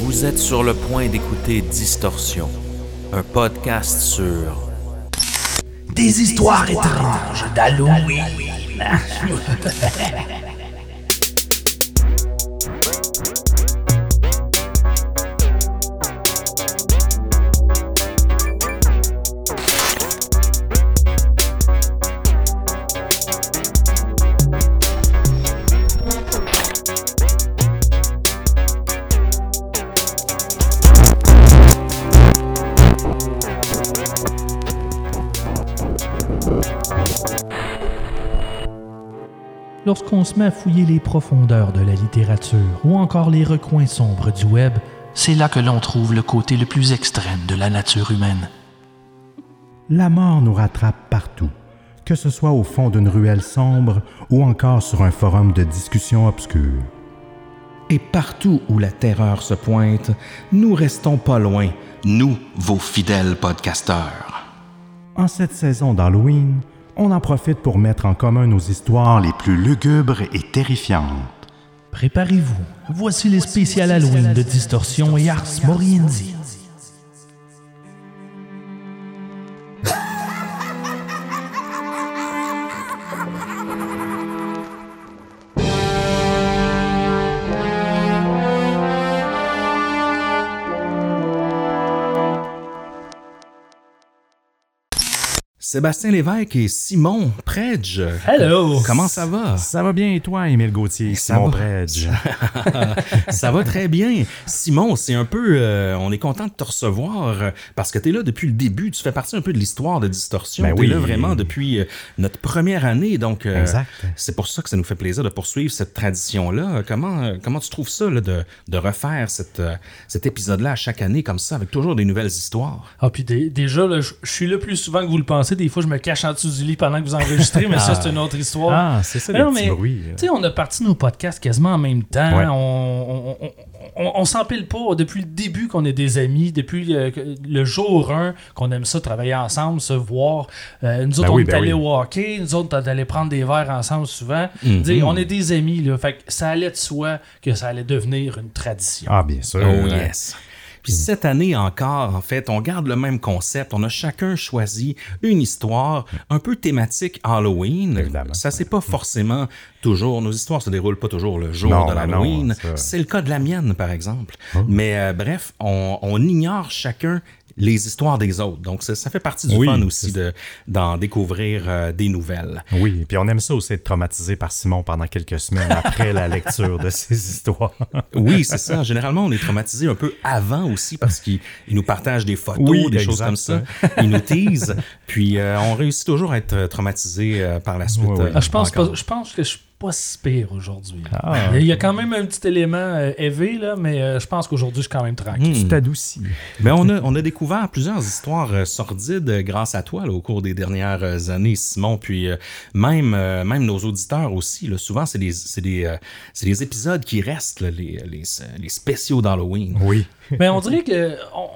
Vous êtes sur le point d'écouter Distorsion, un podcast sur Des histoires étranges d'Halloween. Lorsqu'on se met à fouiller les profondeurs de la littérature ou encore les recoins sombres du web, c'est là que l'on trouve le côté le plus extrême de la nature humaine. La mort nous rattrape partout, que ce soit au fond d'une ruelle sombre ou encore sur un forum de discussion obscure. Et partout où la terreur se pointe, nous restons pas loin, nous, vos fidèles podcasteurs. En cette saison d'Halloween, on en profite pour mettre en commun nos histoires les plus lugubres et terrifiantes. Préparez-vous, voici les spéciales Halloween de Distorsion et Ars Moriendi. Sébastien Lévesque et Simon Predge. Hello! Comment ça va? Ça va bien et toi, Émile Gauthier, Ça Simon va. Predge? ça va très bien. Simon, c'est un peu. euh, on est content de te recevoir euh, parce que tu es là depuis le début. Tu fais partie un peu de l'histoire de Distorsion. Ben tu oui. là vraiment depuis euh, notre première année. Donc, euh, Exact. c'est pour ça que ça nous fait plaisir de poursuivre cette tradition-là. Comment, comment tu trouves ça là, de, de refaire cette, cet épisode-là à chaque année comme ça, avec toujours des nouvelles histoires? Ah, puis dé- déjà, là, je je suis là plus souvent que vous le pensez. Des fois, je me cache en dessous du lit pendant que vous enregistrez, mais ça, c'est une autre histoire. Ah, c'est ça, les Non, mais, bruits. Tu sais, on a parti nos podcasts quasiment en même temps. Ouais. On, on, on, on- on s'empile pas depuis le début qu'on est des amis, depuis euh, le jour 1 qu'on aime ça, travailler ensemble, se voir. Euh, nous autres, Ben on oui, est ben allés oui. au hockey, nous autres, on est allés prendre des verres ensemble souvent. Mhm. On est des amis, là. Fait que ça allait de soi que ça allait devenir une tradition. Ah, bien sûr. Oh yes. Puis cette année encore, en fait, on garde le même concept. On a chacun choisi une histoire un peu thématique Halloween. Évidemment. Ça, c'est pas forcément toujours. Nos histoires se déroulent pas toujours le jour Non, de ben l'Halloween. ça- C'est le cas de la mienne, par exemple. Oh. Mais euh, bref, on, on ignore chacun les histoires des autres. Donc, ça, ça fait partie du Oui, fun aussi de- d'en découvrir euh, des nouvelles. Oui, puis on aime ça aussi être traumatisé par Simon pendant quelques semaines après la lecture de ses histoires. Oui, c'est ça. Généralement, on est traumatisé un peu avant aussi parce qu'il il nous partage des photos, Oui, des choses comme ça. Il nous tease. Puis euh, on réussit toujours à être traumatisé euh, par la suite. Oui, oui. euh, Ah, je, pense pas, je pense que je pas si pire aujourd'hui. Ah. Il y a quand même un petit élément euh, élevé, là, mais euh, je pense qu'aujourd'hui, je suis quand même tranquille. Tu t'adoucis. Mais on a, on a découvert plusieurs histoires euh, sordides euh, grâce à toi là, au cours des dernières euh, années, Simon. Puis euh, même, euh, même nos auditeurs aussi. Là, souvent, c'est des, c'est des, euh, c'est des épisodes qui restent, là, les, les, les spéciaux d'Halloween. Oui. Mais on dirait que, on,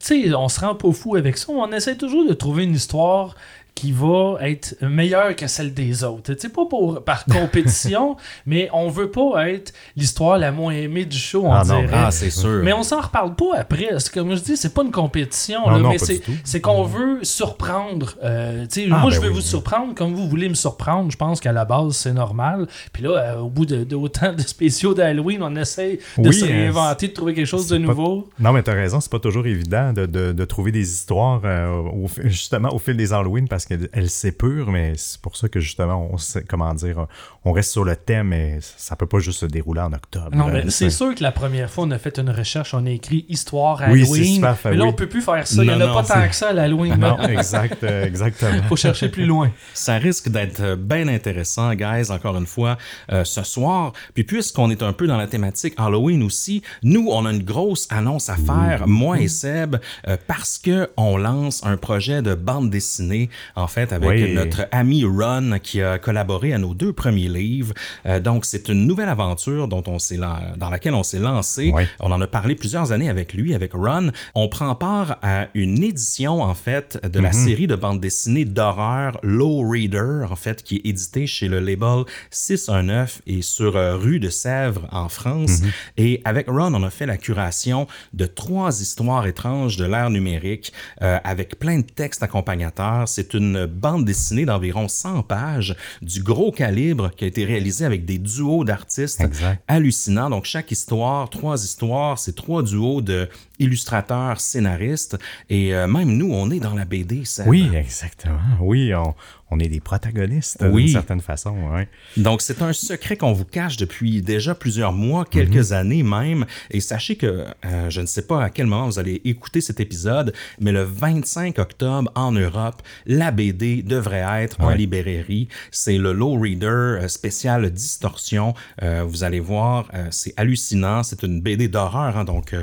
tu sais, on se rend pas fou avec ça. On essaie toujours de trouver une histoire qui va être meilleure que celle des autres. Tu sais, pas pour, par compétition, mais on veut pas être l'histoire la moins aimée du show, on Ah non, dirait. Ah, c'est sûr. Mais on s'en reparle pas après. Comme je dis, c'est pas une compétition, Non, là, non, mais pas c'est, du tout. c'est qu'on veut surprendre. Euh, tu sais, Ah, moi, ben je vais oui. vous surprendre comme vous voulez me surprendre. Je pense qu'à la base, c'est normal. Puis là, euh, au bout de, de autant de spéciaux d'Halloween, on essaie de Oui, se euh, réinventer, de trouver quelque chose de pas- nouveau. Non, mais t'as raison, c'est pas toujours évident de, de- de trouver des histoires euh, au justement au fil des Halloween parce qu'elles s'épurent, mais c'est pour ça que justement, on sait, comment dire, on reste sur le thème, mais ça peut pas juste se dérouler en octobre. Non, mais c'est sûr que la première fois, on a fait une recherche, on a écrit histoire Oui, c'est Halloween. super fait, mais là, oui. on peut plus faire ça. Il n'y en Non, a non, pas tant c'est- que ça à l'Halloween. Non, exact, euh, exactement. faut chercher plus loin. Ça risque d'être bien intéressant, guys, encore une fois, euh, ce soir. Puis puisqu'on est un peu dans la thématique Halloween aussi, nous, on a une grosse annonce à faire, moi et Seb, euh, parce que on lance un projet de bande dessinée en fait, avec Oui. notre ami Ron qui a collaboré à nos deux premiers livres. Euh, donc, c'est une nouvelle aventure dont on s'est dans laquelle on s'est lancé. Oui. On en a parlé plusieurs années avec lui, avec Ron. On prend part à une édition, en fait, de la série de bande dessinée d'horreur Low Reader, en fait, qui est édité chez le label 619 et sur euh, rue de Sèvres en France. Et avec Ron, on a fait la curation de trois histoires étranges de l'ère numérique euh, avec plein de textes accompagnateurs. C'est une bande dessinée d'environ 100 pages du gros calibre qui a été réalisée avec des duos d'artistes hallucinants. Donc chaque histoire, trois histoires, c'est trois duos de illustrateurs, scénaristes et euh, même nous, on est dans la BD. Oui, exactement. Oui, on, on est des protagonistes Oui. d'une certaine façon. ouais. Donc, c'est un secret qu'on vous cache depuis déjà plusieurs mois, quelques années même. Et sachez que euh, je ne sais pas à quel moment vous allez écouter cet épisode, mais le 25 octobre en Europe, la BD devrait être en librairie. C'est le Low Reader euh, spécial Distorsion. Euh, vous allez voir, euh, c'est hallucinant. C'est une BD d'horreur, hein, donc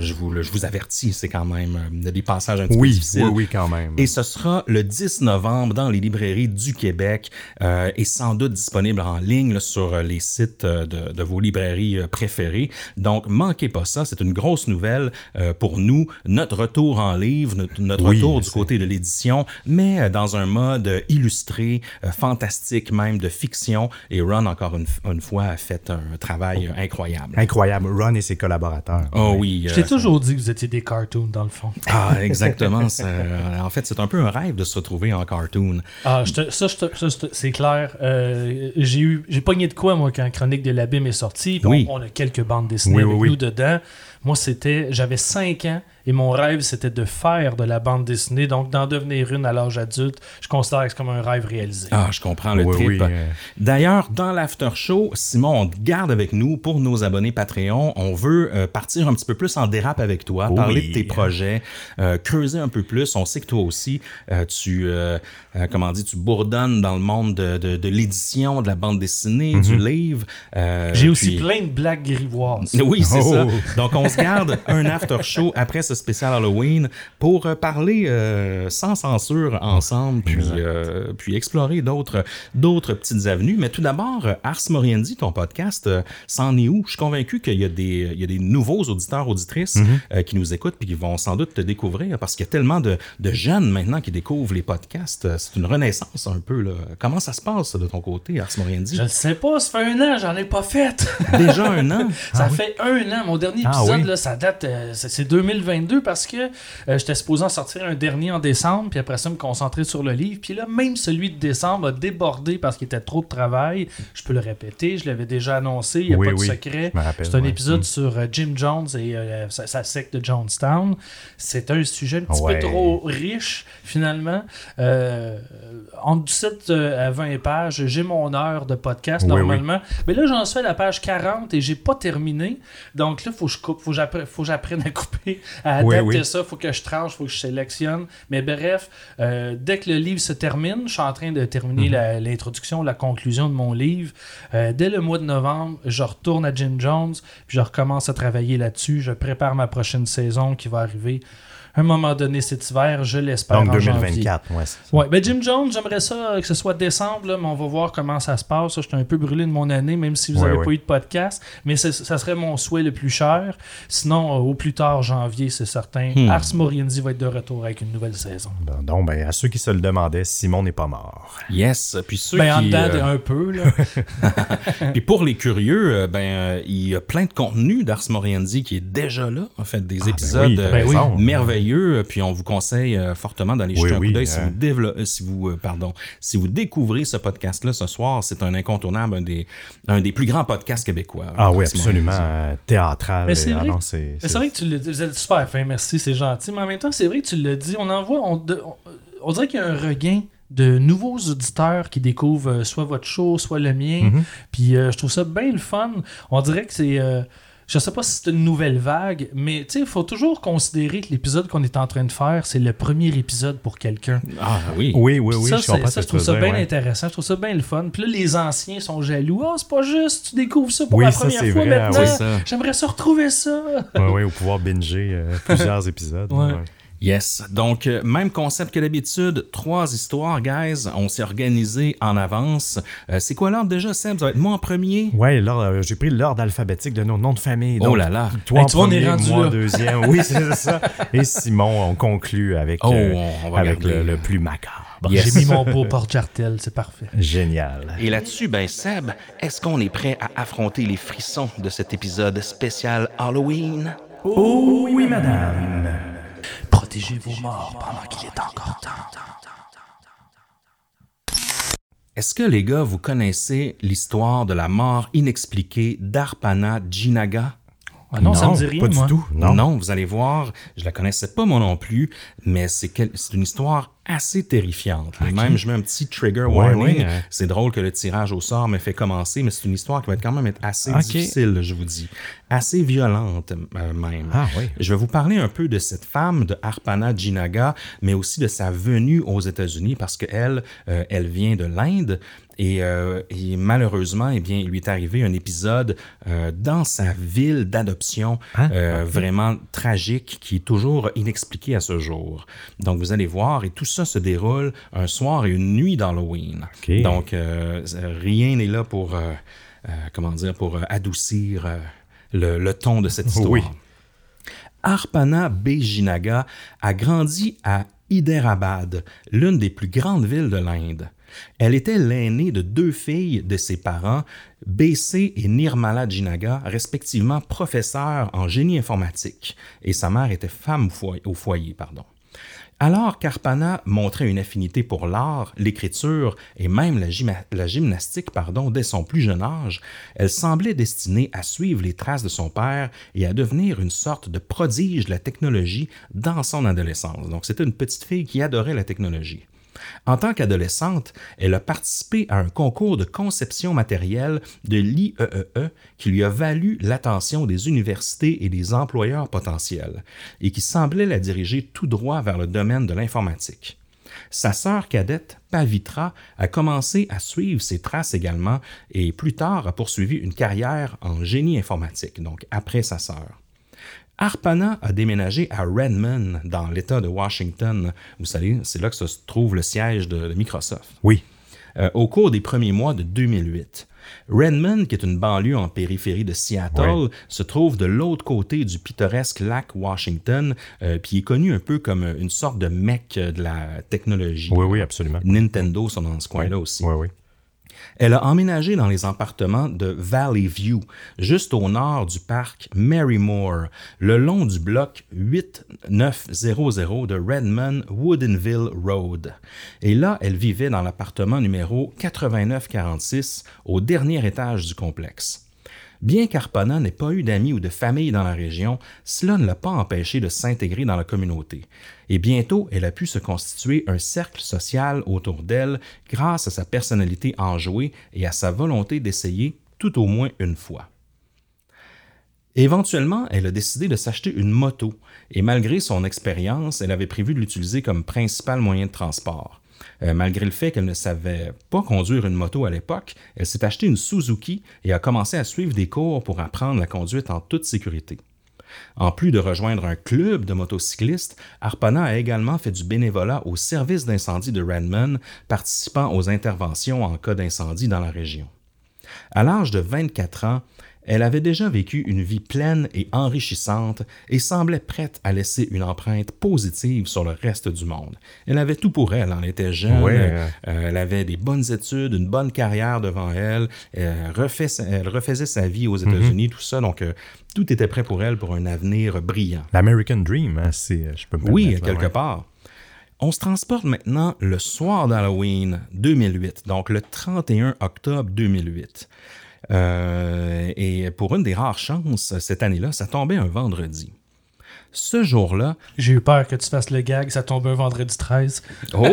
je, vous, le- je vous avertis, c'est quand même euh, des passages un petit peu Oui, difficiles. oui, oui, quand même. Et ce sera le 10 novembre dans les librairies du Québec euh, et sans doute disponible en ligne là, sur euh, les sites euh, de, de vos librairies préférées. Donc, manquez pas ça. C'est une grosse nouvelle euh, pour nous. Notre retour en livre, notre, notre Oui, retour du côté de l'édition, mais dans un mode illustré, euh, fantastique même, de fiction. Et Ron, encore une, une fois, a fait un travail incroyable. Incroyable. Ron et ses collaborateurs. Oh oui. Euh, toujours dit que vous étiez des cartoons, dans le fond. Ah, exactement. euh, en fait, c'est un peu un rêve de se retrouver en cartoon. Ah, ça, c'est clair. Euh, j'ai eu, j'ai pogné de quoi, moi, quand Chronique de l'Abîme est sortie. Oui. On, on a quelques bandes dessinées Oui, avec oui. nous dedans. Moi, c'était, j'avais 5 ans et mon rêve, c'était de faire de la bande dessinée. Donc, d'en devenir une à l'âge adulte, je considère que c'est comme un rêve réalisé. Ah, je comprends le Oui, trip. oui, euh. D'ailleurs, dans l'after show, Simon, on te garde avec nous pour nos abonnés Patreon. On veut euh, partir un petit peu plus en dérape avec toi, Oui. parler de tes projets, euh, creuser un peu plus. On sait que toi aussi, euh, tu, euh, comment dire, tu bourdonnes dans le monde de, de- de l'édition, de la bande dessinée, du livre. Euh, J'ai aussi plein de blagues grivoises. oui, c'est Oh. ça. Donc, on se garde un after show après ce spécial Halloween pour euh, parler euh, sans censure ensemble, puis, puis explorer d'autres, d'autres petites avenues. Mais tout d'abord, Ars Moriendi, ton podcast, c'en est où? Je suis convaincu qu'il y a des, il y a des nouveaux auditeurs, auditrices euh, qui nous écoutent puis qui vont sans doute te découvrir parce qu'il y a tellement de, de jeunes maintenant qui découvrent les podcasts. C'est une renaissance un peu. Là. Comment ça se passe de ton côté, Ars Moriendi? Je ne sais pas, ça fait un an, j'en ai pas fait. Déjà un an? Ça fait un an. Mon dernier Ah épisode, oui? là, ça date, euh, c'est c'est 2022 parce que euh, j'étais supposé en sortir un dernier en décembre, puis après ça, me concentrer sur le livre. Puis là, même celui de décembre a débordé parce qu'il était trop de travail. Je peux le répéter, je l'avais déjà annoncé, il n'y a Oui, pas de secret. C'est un ouais. épisode Mm. sur euh, Jim Jones et sa, sa secte de Jonestown. C'est un sujet un petit Ouais. peu trop riche, finalement. Euh, entre 17 euh, à 20 pages, j'ai mon heure de podcast Oui, oui. normalement. Mais là, j'en suis à la page 40 et j'ai pas terminé. Donc là, faut que je coupe, faut que j'appre- faut que j'apprenne à couper, à adapter oui. ça, faut que je tranche, faut que je sélectionne. Mais bref, euh, dès que le livre se termine, je suis en train de Mhm. terminer la- l'introduction, la conclusion de mon livre. Euh, dès le mois de novembre, je retourne à Jim Jones, puis je recommence à travailler là-dessus. Je prépare ma prochaine saison qui va arriver un moment donné cet hiver, je l'espère. Donc en janvier. 2024, ouais. c'est ça. Ouais, ben Jim Jones, j'aimerais ça que ce soit décembre, là, mais on va voir comment ça se passe. Je suis un peu brûlé de mon année, même si vous Ouais, n'avez ouais. pas eu de podcast. Mais ça serait mon souhait le plus cher. Sinon, euh, au plus tard, janvier, c'est certain. Hmm. Ars Moriendi va être de retour avec une nouvelle saison. Donc, Donc, ben, à ceux qui se le demandaient, Simon n'est pas mort. Yes. Puis ceux Ben, en qui... dedans, euh, un peu. Là. Puis pour les curieux, euh, ben il y a plein de contenu d'Ars Moriendi qui est déjà là, en fait, des Ah, ben épisodes oui, euh, raison. Merveilleux. Puis on vous conseille euh, fortement d'aller Oui, jeter un oui, coup d'œil si euh. vous euh, si vous euh, pardon, si vous découvrez ce podcast-là ce soir, c'est un incontournable, un des un des plus grands podcasts québécois. Ah oui, absolument. Euh, théâtral. Mais c'est Ah vrai non, que- c'est- vrai que tu le dis, vous êtes super fin, merci, c'est gentil. Mais en même temps, c'est vrai que tu le dis, on en voit, on, de- on, on dirait qu'il y a un regain de nouveaux auditeurs qui découvrent euh, soit votre show, soit le mien. Mhm. Puis euh, je trouve ça bien le fun. On dirait que c'est. euh, je sais pas si c'est une nouvelle vague, mais tu sais, il faut toujours considérer que l'épisode qu'on est en train de faire, c'est le premier épisode pour quelqu'un. Ah oui. Oui, oui, oui, ça, je ça, trouve ça bien ouais. intéressant, je trouve ça bien le fun. Puis là, les anciens sont jaloux. Ah, c'est pas juste, tu découvres ça pour Oui, la première c'est fois vrai, maintenant. oui. J'aimerais ça retrouver ça. Oui, oui, ou pouvoir binger euh, plusieurs épisodes. Ouais. ouais. Yes. Donc, euh, même concept que d'habitude. Trois histoires, guys. On s'est organisé en avance. Euh, c'est quoi l'ordre déjà, Seb? Ça va être moi en premier? Ouais, là, euh, j'ai pris l'ordre alphabétique de nos noms de famille. Oh là là. Toi Hey, en premier, rendu moi là. en deuxième. Oui, c'est ça. Et Simon, on conclut avec, Oh, euh, on va avec le, le plus macabre. Yes. J'ai mis mon beau porte-jartel, c'est parfait. Génial. Et là-dessus, ben Seb, est-ce qu'on est prêt à affronter les frissons de cet épisode spécial Halloween? Oh oui, madame. Protégez vos morts pendant qu'il est encore temps. Est-ce que les gars, vous connaissez l'histoire de la mort inexpliquée d'Arpana Jinaga? Ah non, ça me dit rien, pas moi. du tout. Non. vous allez voir, je la connaissais pas moi non plus, mais c'est quel- c'est une histoire assez terrifiante. Même, je mets un petit trigger Ouais, warning. ouais, euh. C'est drôle que le tirage au sort me fait commencer, mais c'est une histoire qui va être quand même être assez difficile, je vous dis. Assez violente, euh, même. Ah oui. Je vais vous parler un peu de cette femme, de Arpana Jinaga, mais aussi de sa venue aux États-Unis parce qu'elle, euh, elle vient de l'Inde. Et, euh, et malheureusement, eh bien, il lui est arrivé un épisode euh, dans sa ville d'adoption Hein? euh, vraiment tragique qui est toujours inexpliqué à ce jour. Donc, vous allez voir, et tout ça se déroule un soir et une nuit d'Halloween. Donc, euh, rien n'est là pour, euh, euh, comment dire, pour adoucir le, le ton de cette histoire. Oui. Arpana Bejinaga a grandi à Hyderabad, l'une des plus grandes villes de l'Inde. Elle était l'aînée de deux filles de ses parents, BC et Nirmala Jinaga, respectivement professeurs en génie informatique, et sa mère était femme. Au foyer pardon. Alors qu'Arpana montrait une affinité pour l'art, l'écriture et même la, gymnastique dès son plus jeune âge, elle semblait destinée à suivre les traces de son père et à devenir une sorte de prodige de la technologie dans son adolescence. Donc c'était une petite fille qui adorait la technologie. En tant qu'adolescente, elle a participé à un concours de conception matérielle de l'IEEE E qui lui a valu l'attention des universités et des employeurs potentiels et qui semblait la diriger tout droit vers le domaine de l'informatique. Sa sœur cadette, Pavitra, a commencé à suivre ses traces également et plus tard a poursuivi une carrière en génie informatique, donc après sa sœur. Arpana a déménagé à Redmond, dans l'État de Washington. Vous savez, c'est là que se trouve le siège de, de Microsoft. Oui. Euh, au cours des premiers mois de 2008. Redmond, qui est une banlieue en périphérie de Seattle, se trouve de l'autre côté du pittoresque lac Washington, euh, puis est connu un peu comme une sorte de mec de la technologie. Oui, oui, absolument. Nintendo sont dans ce coin-là aussi. Oui, oui. Elle a emménagé dans les appartements de Valley View, juste au nord du parc Marymore, le long du bloc 8900 de Redmond Woodinville Road. Et là, elle vivait dans l'appartement numéro 8946, au dernier étage du complexe. Bien qu'Arpana n'ait pas eu d'amis ou de famille dans la région, cela ne l'a pas empêché de s'intégrer dans la communauté. Et bientôt, elle a pu se constituer un cercle social autour d'elle grâce à sa personnalité enjouée et à sa volonté d'essayer tout au moins une fois. Éventuellement, elle a décidé de s'acheter une moto, et malgré son expérience, elle avait prévu de l'utiliser comme principal moyen de transport. Euh, malgré le fait qu'elle ne savait pas conduire une moto à l'époque, elle s'est acheté une Suzuki et a commencé à suivre des cours pour apprendre la conduite en toute sécurité. En plus de rejoindre un club de motocyclistes, Arpana a également fait du bénévolat au service d'incendie de Redmond, participant aux interventions en cas d'incendie dans la région. À l'âge de 24 ans, elle avait déjà vécu une vie pleine et enrichissante et semblait prête à laisser une empreinte positive sur le reste du monde. Elle avait tout pour elle, elle était jeune, Ouais. euh, euh, elle avait des bonnes études, une bonne carrière devant elle, elle, refait sa- elle refaisait sa vie aux États-Unis, tout ça, donc euh, tout était prêt pour elle pour un avenir brillant. L'American Dream, hein, c'est, je peux me Oui, là, quelque ouais. part. On se transporte maintenant le soir d'Halloween 2008, donc le 31 octobre 2008. Euh, et pour une des rares chances, cette année-là, ça tombait un vendredi. Ce jour-là, J'ai eu peur que tu fasses le gag, ça tombe un vendredi 13. Oh!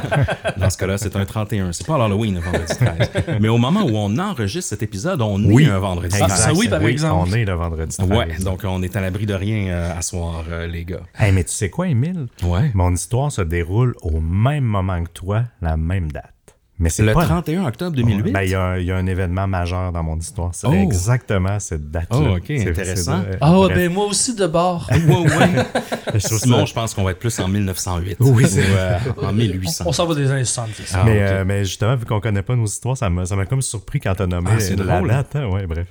Dans ce cas-là, c'est un 31. C'est pas l'Halloween, le vendredi 13. Mais au moment où on enregistre cet épisode, on est Oui. un vendredi Ah, 13. ça oui, par exemple. On est le vendredi 13. Ouais, donc on est à l'abri de rien euh, à soir, euh, les gars. Hey, mais tu sais quoi, Émile? Ouais. Mon histoire se déroule au même moment que toi, la même date. Mais c'est Le pas 31 octobre 2008? Ben, il y, a un- il y a un événement majeur dans mon histoire. C'est Oh. exactement cette date-là. Oh, ok, C'est- intéressant. Ah, bref, ben moi aussi de bord. Ouais, ouais. je trouve Simon, ça- je pense qu'on va être plus en 1908. Oui, Ou, c'est- euh, en 1800. On s'en va des années 70. Ah, mais, euh, mais justement, vu qu'on connaît pas nos histoires, ça m'a ça m'a comme surpris quand t'as nommé Ah, c'est la drôle. date. hein. Ouais, bref.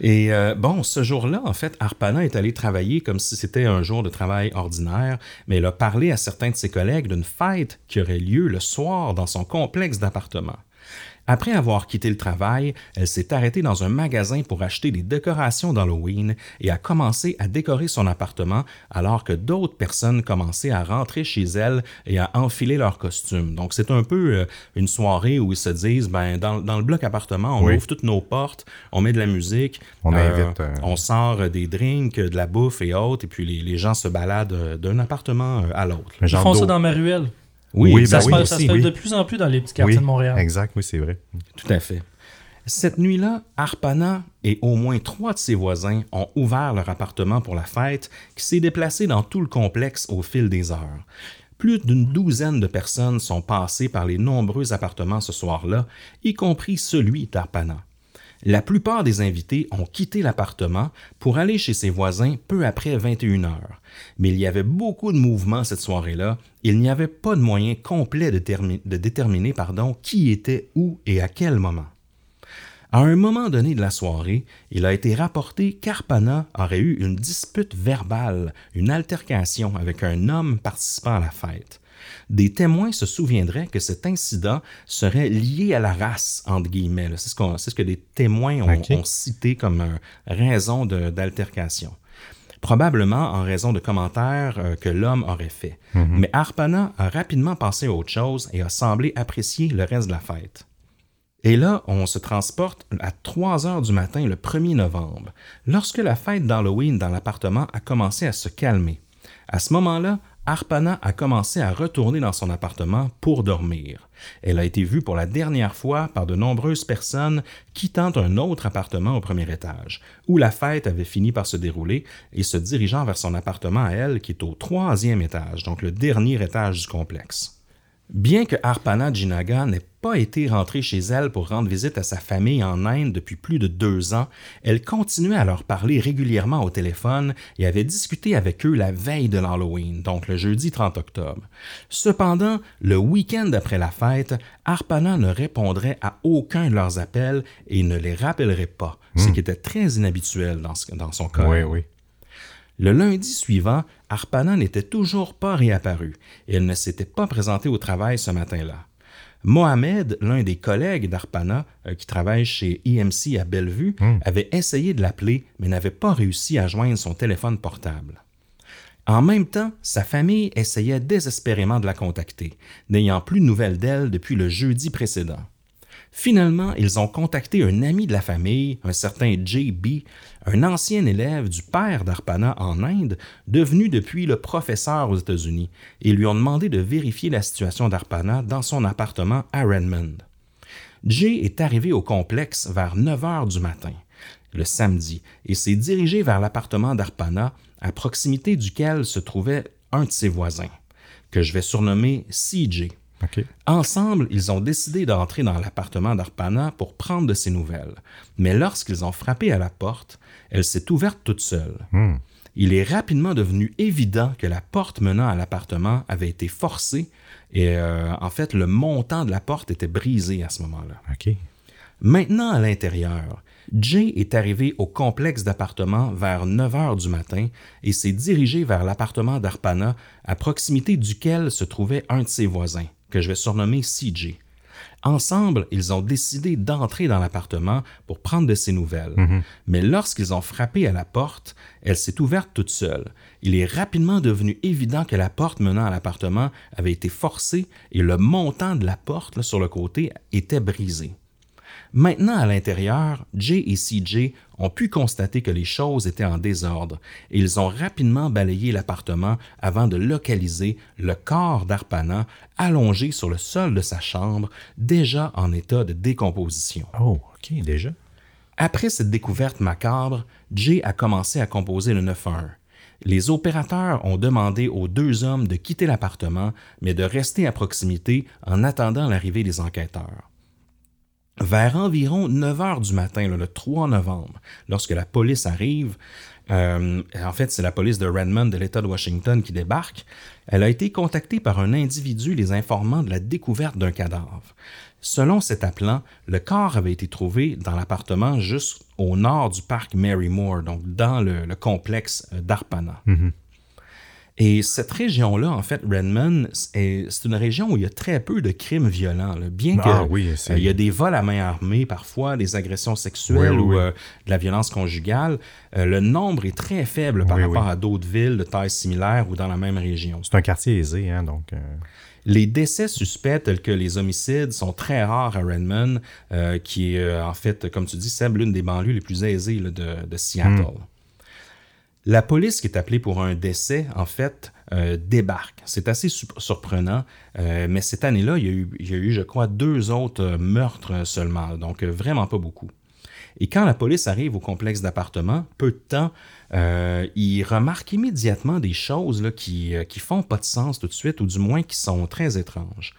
Et euh, bon, ce jour-là, en fait, Arpana est allé travailler comme si c'était un jour de travail ordinaire, mais il a parlé à certains de ses collègues d'une fête qui aurait lieu le soir dans son complexe d'appartements. Après avoir quitté le travail, elle s'est arrêtée dans un magasin pour acheter des décorations d'Halloween et a commencé à décorer son appartement alors que d'autres personnes commençaient à rentrer chez elle et à enfiler leurs costumes. Donc c'est un peu euh, une soirée où ils se disent, ben dans, dans le bloc appartement, on Oui. ouvre toutes nos portes, on met de la musique, On euh, invite, euh, on sort des drinks, de la bouffe et autres, et puis les, les gens se baladent d'un appartement à l'autre. Ils font ça dans ma ruelle. Oui, Oui, ça ben se oui, fait, ça se fait oui. de plus en plus dans les petits quartiers Oui, de Montréal. exact, oui, c'est vrai. Tout à fait. Cette nuit-là, Arpana et au moins trois de ses voisins ont ouvert leur appartement pour la fête qui s'est déplacée dans tout le complexe au fil des heures. Plus d'une douzaine de personnes sont passées par les nombreux appartements ce soir-là, y compris celui d'Arpana. La plupart des invités ont quitté l'appartement pour aller chez ses voisins peu après 21 heures. Mais il y avait beaucoup de mouvements cette soirée-là. Il n'y avait pas de moyen complet de, termi- de déterminer qui était où et à quel moment. À un moment donné de la soirée, il a été rapporté qu'Arpana aurait eu une dispute verbale, une altercation avec un homme participant à la fête. Des témoins se souviendraient que cet incident serait lié à la race, entre guillemets. C'est ce, que des témoins ont, cité comme euh, raison d'altercation. Probablement en raison de commentaires euh, que l'homme aurait faits. Mais Arpana a rapidement passé à autre chose et a semblé apprécier le reste de la fête. Et là, on se transporte à 3 heures du matin le 1er novembre, lorsque la fête d'Halloween dans l'appartement a commencé à se calmer. À ce moment-là, Arpana a commencé à retourner dans son appartement pour dormir. Elle a été vue pour la dernière fois par de nombreuses personnes quittant un autre appartement au premier étage, où la fête avait fini par se dérouler, et se dirigeant vers son appartement à elle qui est au troisième étage, donc le dernier étage du complexe. Bien que Arpana Jinaga n'ait pas été rentrée chez elle pour rendre visite à sa famille en Inde depuis plus de deux ans, elle continuait à leur parler régulièrement au téléphone et avait discuté avec eux la veille de l'Halloween, donc le jeudi 30 octobre. Cependant, le week-end après la fête, Arpana ne répondrait à aucun de leurs appels et ne les rappellerait pas, ce qui était très inhabituel dans, ce- dans son cas. Oui, oui. Le lundi suivant, Arpana n'était toujours pas réapparu et elle ne s'était pas présentée au travail ce matin-là. Mohamed, l'un des collègues d'Arpana euh, qui travaille chez EMC à Bellevue, avait essayé de l'appeler mais n'avait pas réussi à joindre son téléphone portable. En même temps, sa famille essayait désespérément de la contacter, n'ayant plus de nouvelles d'elle depuis le jeudi précédent. Finalement, ils ont contacté un ami de la famille, un certain J.B., un ancien élève du père d'Arpana en Inde, devenu depuis le professeur aux États-Unis, et lui ont demandé de vérifier la situation d'Arpana dans son appartement à Redmond. Jay est arrivé au complexe vers 9 heures du matin, le samedi, et s'est dirigé vers l'appartement d'Arpana, à proximité duquel se trouvait un de ses voisins, que je vais surnommer CJ. OK. Ensemble, ils ont décidé d'entrer dans l'appartement d'Arpana pour prendre de ses nouvelles. Mais lorsqu'ils ont frappé à la porte, elle s'est ouverte toute seule. Hmm. Il est rapidement devenu évident que la porte menant à l'appartement avait été forcée et euh, en fait le montant de la porte était brisé à ce moment-là. Maintenant, à l'intérieur, Jay est arrivé au complexe d'appartements vers 9 heures du matin et s'est dirigé vers l'appartement d'Arpana, à proximité duquel se trouvait un de ses voisins, que je vais surnommer CJ. Ensemble, ils ont décidé d'entrer dans l'appartement pour prendre de ses nouvelles. Mais lorsqu'ils ont frappé à la porte, elle s'est ouverte toute seule. Il est rapidement devenu évident que la porte menant à l'appartement avait été forcée et le montant de la porte là, sur le côté était brisé. Maintenant, à l'intérieur, Jay et CJ ont pu constater que les choses étaient en désordre et ils ont rapidement balayé l'appartement avant de localiser le corps d'Arpana allongé sur le sol de sa chambre, déjà en état de décomposition. Oh, OK, déjà. Après cette découverte macabre, Jay a commencé à composer le 911. Les opérateurs ont demandé aux deux hommes de quitter l'appartement, mais de rester à proximité en attendant l'arrivée des enquêteurs. Vers environ 9 heures du matin, le 3 novembre, lorsque la police arrive, euh, en fait, c'est la police de Redmond de l'État de Washington qui débarque. Elle a été contactée par un individu les informant de la découverte d'un cadavre. Selon cet appelant, le corps avait été trouvé dans l'appartement juste au nord du parc Mary Moore, donc dans le, le complexe d'Arpana. Et cette région-là, en fait, Redmond, est- c'est une région où il y a très peu de crimes violents. là. Bien que Ah oui, c'est- euh, il y a des vols à main armée parfois, des agressions sexuelles Oui, oui, ou euh, de la violence conjugale, euh, le nombre est très faible par rapport à d'autres villes de taille similaire ou dans la même région. C'est un quartier aisé, hein, donc. Les décès suspects tels que les homicides sont très rares à Redmond, qui est en fait, comme tu dis, Seb, l'une des banlieues les plus aisées là, de, de Seattle. La police qui est appelée pour un décès, en fait, euh, débarque. C'est assez su- surprenant, euh, mais cette année-là, il y, a eu, je crois, deux autres euh, meurtres seulement, donc vraiment pas beaucoup. Et quand la police arrive au complexe d'appartements, peu de temps, euh, ils remarquent immédiatement des choses qui, qui font pas de sens tout de suite, ou du moins qui sont très étranges.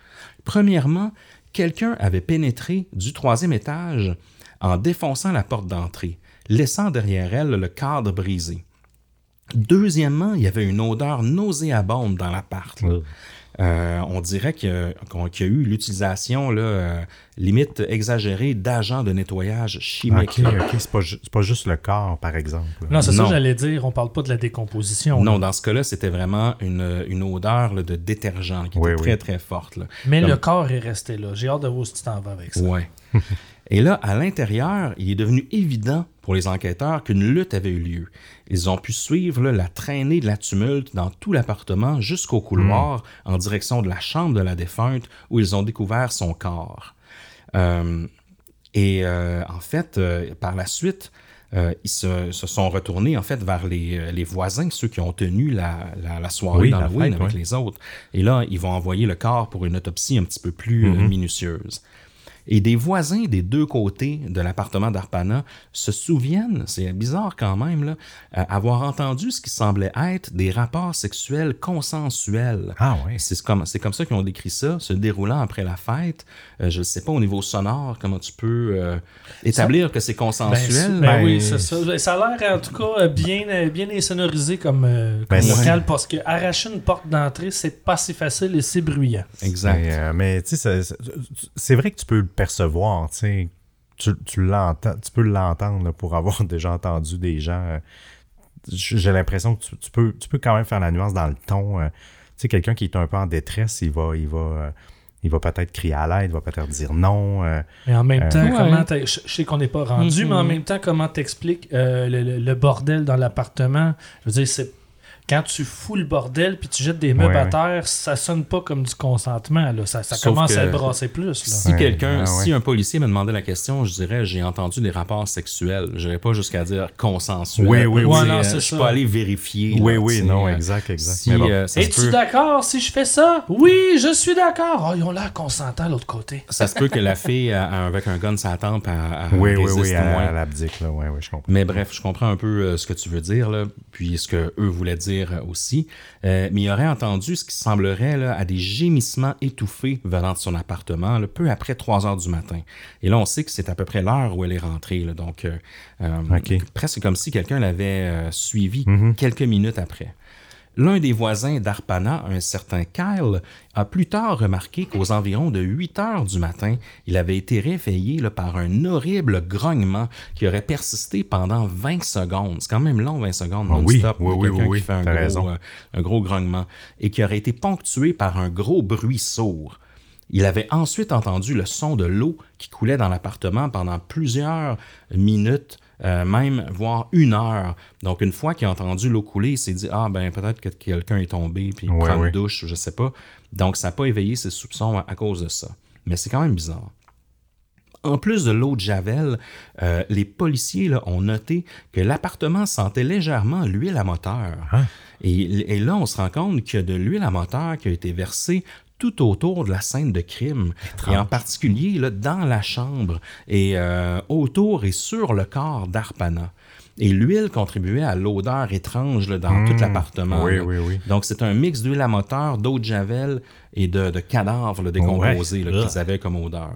Premièrement, quelqu'un avait pénétré du troisième étage en défonçant la porte d'entrée, laissant derrière elle le cadre brisé. Deuxièmement, il y avait une odeur nauséabonde dans l'appart. Euh, on dirait qu'il y a, y eu l'utilisation euh, limite exagérée d'agents de nettoyage chimiques. Ok, là. ok, c'est pas, ju- c'est pas juste le corps, par exemple. Non, c'est ça que j'allais dire. On parle pas de la décomposition. Non, là. dans ce cas-là, c'était vraiment une, une odeur là, de détergent qui Oui, était oui. très, très forte. là. Mais Comme- le corps est resté là. J'ai hâte de voir si tu t'en vas avec ça. Ouais. Et là, à l'intérieur, il est devenu évident pour les enquêteurs qu'une lutte avait eu lieu. Ils ont pu suivre là, la traînée de la tumulte dans tout l'appartement jusqu'au couloir en direction de la chambre de la défunte où ils ont découvert son corps. Euh, et euh, en fait, euh, par la suite, euh, ils se, se sont retournés en fait vers les, les voisins, ceux qui ont tenu la, la, la soirée Oui, la fête, avec les autres. Et là, ils vont envoyer le corps pour une autopsie un petit peu plus euh, minutieuse. Et des voisins des deux côtés de l'appartement d'Arpana se souviennent, c'est bizarre quand même, là, euh, avoir entendu ce qui semblait être des rapports sexuels consensuels. Ah ouais. C'est comme, c'est comme ça qu'ils ont décrit ça, se déroulant après la fête. Euh, je ne sais pas au niveau sonore comment tu peux euh, établir que c'est Ben, consensuel? ben Ben, oui, c'est ça. Ben, Ça a l'air en tout cas bien, bien insonorisé comme, euh, comme Ben, local parce que arracher une porte d'entrée, c'est pas si facile et c'est bruyant. exact. Mais, euh, mais tu sais, c'est- vrai que tu peux le percevoir, tu sais. Tu, tu l'entends, tu peux l'entendre pour avoir déjà entendu des gens. euh, J'ai l'impression que tu, tu peux, tu peux quand même faire la nuance dans le ton. euh, tu sais, quelqu'un qui est un peu en détresse, il va, il va, euh, il va peut-être crier à l'aide, il va peut-être dire non. euh, Mais en même Euh, temps, Ouais. comment t'as- je, je sais qu'on n'est pas rendu, mais en même temps, comment t'expliques euh, le, le- le bordel dans l'appartement? Je veux dire, c'est quand tu fous le bordel puis tu jettes des meubles Ouais, à ouais. terre, ça sonne pas comme du consentement. Là. Ça, commence que- à brasser plus. Là. Si Ouais, quelqu'un, ouais, si un policier me demandait la question, je dirais j'ai entendu des rapports sexuels. Je n'irais pas jusqu'à dire consensuel. Oui, oui, oui. non, euh, je suis pas allé vérifier. oui, là, oui, non, exact, exact. Si, Mais bon. euh, Es-tu peut, d'accord si je fais ça? Oui, je suis d'accord. Oh, ils ont l'air consentants de l'autre côté. ça se peut que la fille avec un gun sa tempe à, oui, oui, oui, résiste à, à l'abdique, je comprends. Mais bref, je comprends un peu euh, ce que tu veux dire, là, puis ce que eux voulaient dire aussi. Euh, mais il aurait entendu ce qui semblerait là, à des gémissements étouffés venant de son appartement, là, peu après 3 heures du matin. Et là, on sait que c'est à peu près l'heure où elle est rentrée. là, donc, euh, euh, presque comme si quelqu'un l'avait suivi Mhm. quelques minutes après. L'un des voisins d'Arpana, un certain Kyle, a plus tard remarqué qu'aux environs de 8 heures du matin, il avait été réveillé là, par un horrible grognement qui aurait persisté pendant 20 secondes. C'est quand même long, 20 secondes Ah oui, non-stop. oui, oui, quelqu'un oui, oui, qui fait un gros, euh, un gros grognement. Et qui aurait été ponctué par un gros bruit sourd. Il avait ensuite entendu le son de l'eau qui coulait dans l'appartement pendant plusieurs minutes, euh, même voire une heure. Donc, une fois qu'il a entendu l'eau couler, il s'est dit Ah, ben peut-être que quelqu'un est tombé puis il Ouais, prend ouais. une douche, je sais pas. Donc, ça n'a pas éveillé ses soupçons à, à cause de ça. Mais c'est quand même bizarre. En plus de l'eau de Javel, euh, les policiers là, ont noté que l'appartement sentait légèrement l'huile à moteur. Hein? Et, et là, on se rend compte qu'il y a de l'huile à moteur qui a été versée tout autour de la scène de crime, et en particulier là, dans la chambre et euh, autour et sur le corps d'Arpana. Et l'huile contribuait à l'odeur étrange là, dans tout l'appartement. Mmh. Oui, oui, oui. Donc, c'est un mix d'huile à moteur, d'eau de javel et de, de cadavres là, décomposés qu'ils avaient comme odeur.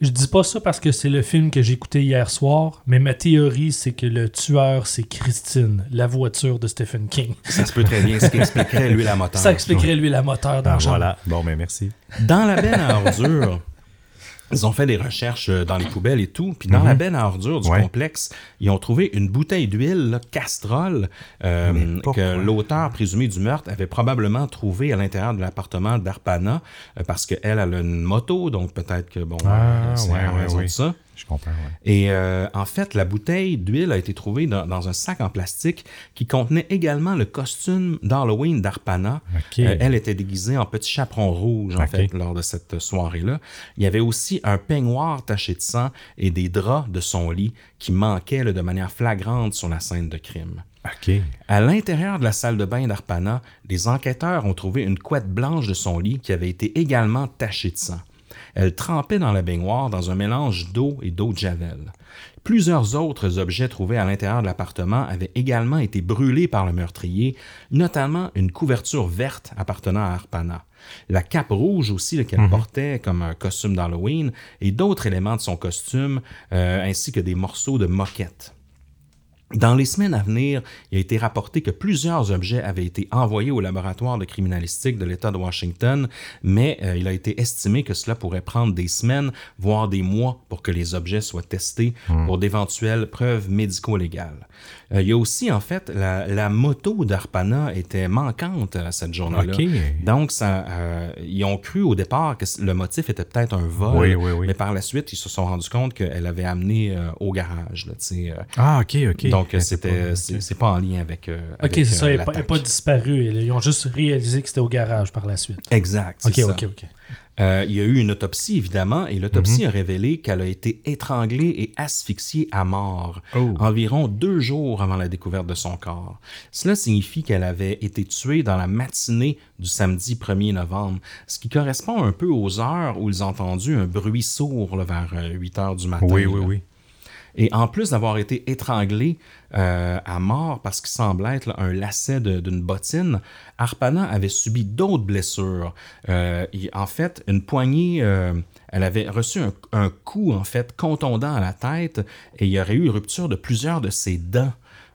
Je dis pas ça parce que c'est le film que j'ai écouté hier soir, mais ma théorie, c'est que le tueur, c'est Christine, la voiture de Stephen King. Ça se peut très bien, ce qui expliquerait l'huile à moteur. Ça expliquerait lui la moteur dans Ah, le genre. voilà. Bon, mais merci. Dans la benne à ordures, ils ont fait des recherches euh, dans les poubelles et tout. Puis dans la benne à ordures du Mhm. Ouais. complexe, ils ont trouvé une bouteille d'huile Castrol euh, que l'auteur présumé du meurtre avait probablement trouvé à l'intérieur de l'appartement d'Arpana euh, parce qu'elle elle a une moto, donc peut-être que bon, Ah, euh, c'est ouais, ça. Je comprends, ouais. Et euh, en fait, la bouteille d'huile a été trouvée dans, dans un sac en plastique qui contenait également le costume d'Halloween d'Arpana. Euh, elle était déguisée en petit chaperon rouge, en fait, lors de cette soirée-là. Il y avait aussi un peignoir taché de sang et des draps de son lit qui manquaient là, de manière flagrante sur la scène de crime. À l'intérieur de la salle de bain d'Arpana, les enquêteurs ont trouvé une couette blanche de son lit qui avait été également tachée de sang. Elle trempait dans la baignoire dans un mélange d'eau et d'eau de javel. Plusieurs autres objets trouvés à l'intérieur de l'appartement avaient également été brûlés par le meurtrier, notamment une couverture verte appartenant à Arpana. La cape rouge aussi qu'elle portait comme un costume d'Halloween et d'autres éléments de son costume, euh, ainsi que des morceaux de moquette. Dans les semaines à venir, il a été rapporté que plusieurs objets avaient été envoyés au laboratoire de criminalistique de l'État de Washington, mais euh, il a été estimé que cela pourrait prendre des semaines, voire des mois pour que les objets soient testés pour d'éventuelles preuves médico-légales. Euh, il y a aussi, en fait, la, la moto d'Arpana était manquante à cette journée-là. OK. Donc, ça, euh, ils ont cru au départ que le motif était peut-être un vol, Oui, oui, oui. mais par la suite, ils se sont rendus compte qu'elle avait amené au garage. Là, Ah, OK, OK. donc, euh, Mais c'était, pas- ok. c'est, pas en lien avec. euh, Ok, c'est euh, ça, elle n'est pas, pas disparue. Ils ont juste réalisé que c'était au garage par la suite. Exact. Ok, ça. ok, ok. Euh, il y a eu une autopsie, évidemment, et l'autopsie Mhm. a révélé qu'elle a été étranglée et asphyxiée à mort Oh. environ deux jours avant la découverte de son corps. Cela signifie qu'elle avait été tuée dans la matinée du samedi 1er novembre, ce qui correspond un peu aux heures où ils ont entendu un bruit sourd là, vers euh, 8 heures du matin. Oui, oui, là. oui. Et en plus d'avoir été étranglé euh, à mort parce qu'il semblait être là, un lacet d'une bottine, Arpana avait subi d'autres blessures. Euh, en fait, une poignée, euh, elle avait reçu un, un coup en fait contondant à la tête et il y aurait eu rupture de plusieurs de ses dents.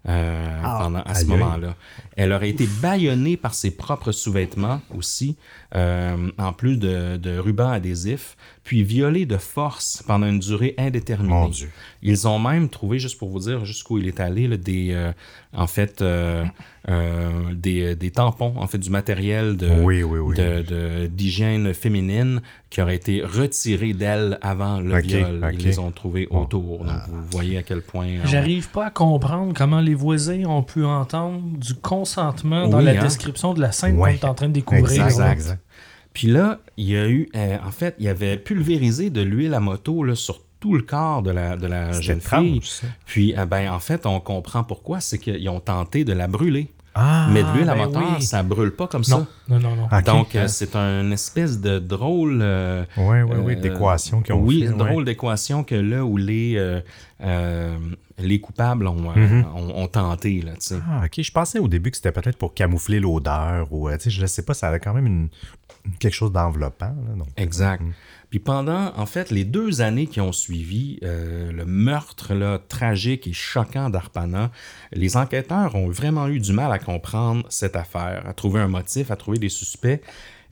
euh, pendant, à ce moment-là. Elle aurait été bâillonnée par ses propres sous-vêtements aussi, euh, en plus de, de rubans adhésifs, puis violée de force pendant une durée indéterminée. Mon Dieu. Ils ont même trouvé, juste pour vous dire jusqu'où il est allé, là, des, euh, en fait, euh, euh, des, des tampons, en fait, du matériel de, Oui, oui, oui. de- de- d'hygiène féminine qui aurait été retiré d'elle avant le viol. ok. Ils les ont trouvés autour. Donc, vous voyez à quel point... euh, J'arrive pas à comprendre comment les voisins ont pu entendre du consentement dans la hein? description de la scène Ouais. qu'on est en train de découvrir. Exact, exact. Puis là, il y a eu, euh, en fait, il y avait pulvérisé de l'huile à moto là, sur tout le corps de la, de la jeune étrange, fille. ça. Puis, euh, ben, en fait, on comprend pourquoi. C'est qu'ils ont tenté de la brûler. Ah, Mais de l'huile à ben moteur, oui. ça brûle pas comme Non, ça. non, non, non. Donc, euh, c'est une espèce de drôle. euh, Oui, oui, oui, d'équation qu'ils ont Oui, fait, une ouais. drôle d'équation que là où les, euh, euh, les coupables ont, euh, Mhm. ont, ont tenté. Là. Ah, ok. Je pensais au début que c'était peut-être pour camoufler l'odeur ou, euh, je ne sais pas, ça avait quand même une, quelque chose d'enveloppant. là, donc. Exact. Puis pendant, en fait, les deux années qui ont suivi euh, le meurtre là, tragique et choquant d'Arpana, les enquêteurs ont vraiment eu du mal à comprendre cette affaire, à trouver un motif, à trouver des suspects.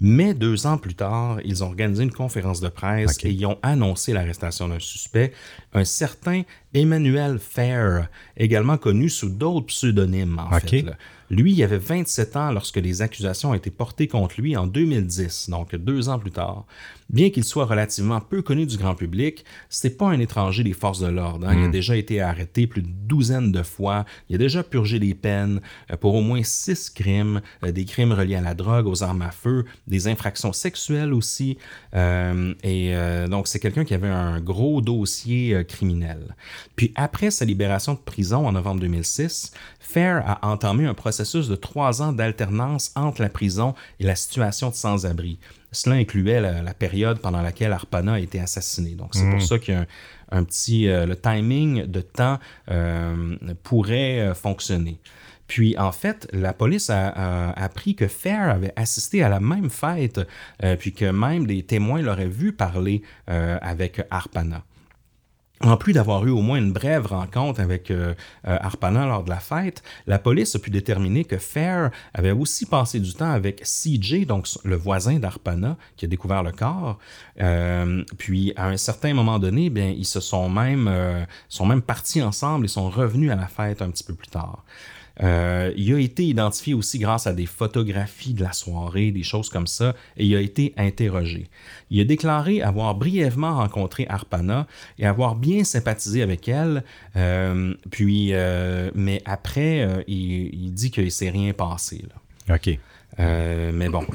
Mais deux ans plus tard, ils ont organisé une conférence de presse et ils ont annoncé l'arrestation d'un suspect, un certain Emmanuel Fair, également connu sous d'autres pseudonymes, en fait. là. Lui, il avait 27 ans lorsque les accusations ont été portées contre lui en 2010, donc deux ans plus tard. Bien qu'il soit relativement peu connu du grand public, c'est pas un étranger des forces de l'ordre. hein. Il a déjà été arrêté plus d'une douzaine de fois. Il a déjà purgé des peines euh, pour au moins six crimes, euh, des crimes reliés à la drogue, aux armes à feu, des infractions sexuelles aussi. Euh, et euh, donc, c'est quelqu'un qui avait un gros dossier criminel. Puis après sa libération de prison en novembre 2006, Fair a entamé un processus de trois ans d'alternance entre la prison et la situation de sans-abri. Cela incluait la, la période pendant laquelle Arpana a été assassiné. Donc, c'est pour ça qu'il y a un, un petit... euh, le timing de temps euh, pourrait euh, fonctionner. Puis, en fait, la police a, a appris que Fair avait assisté à la même fête, euh, puis que même des témoins l'auraient vu parler euh, avec Arpana. En plus d'avoir eu au moins une brève rencontre avec euh, euh, Arpana lors de la fête, la police a pu déterminer que Fair avait aussi passé du temps avec CJ, donc le voisin d'Arpana, qui a découvert le corps. Euh, puis à un certain moment donné, bien, ils se sont même, euh, sont même partis ensemble et sont revenus à la fête un petit peu plus tard. Euh, il a été identifié aussi grâce à des photographies de la soirée, des choses comme ça, et il a été interrogé. Il a déclaré avoir brièvement rencontré Arpana et avoir bien sympathisé avec elle, euh, puis, euh, mais après, il, il dit qu'il ne s'est rien passé. Là. OK. Mais bon.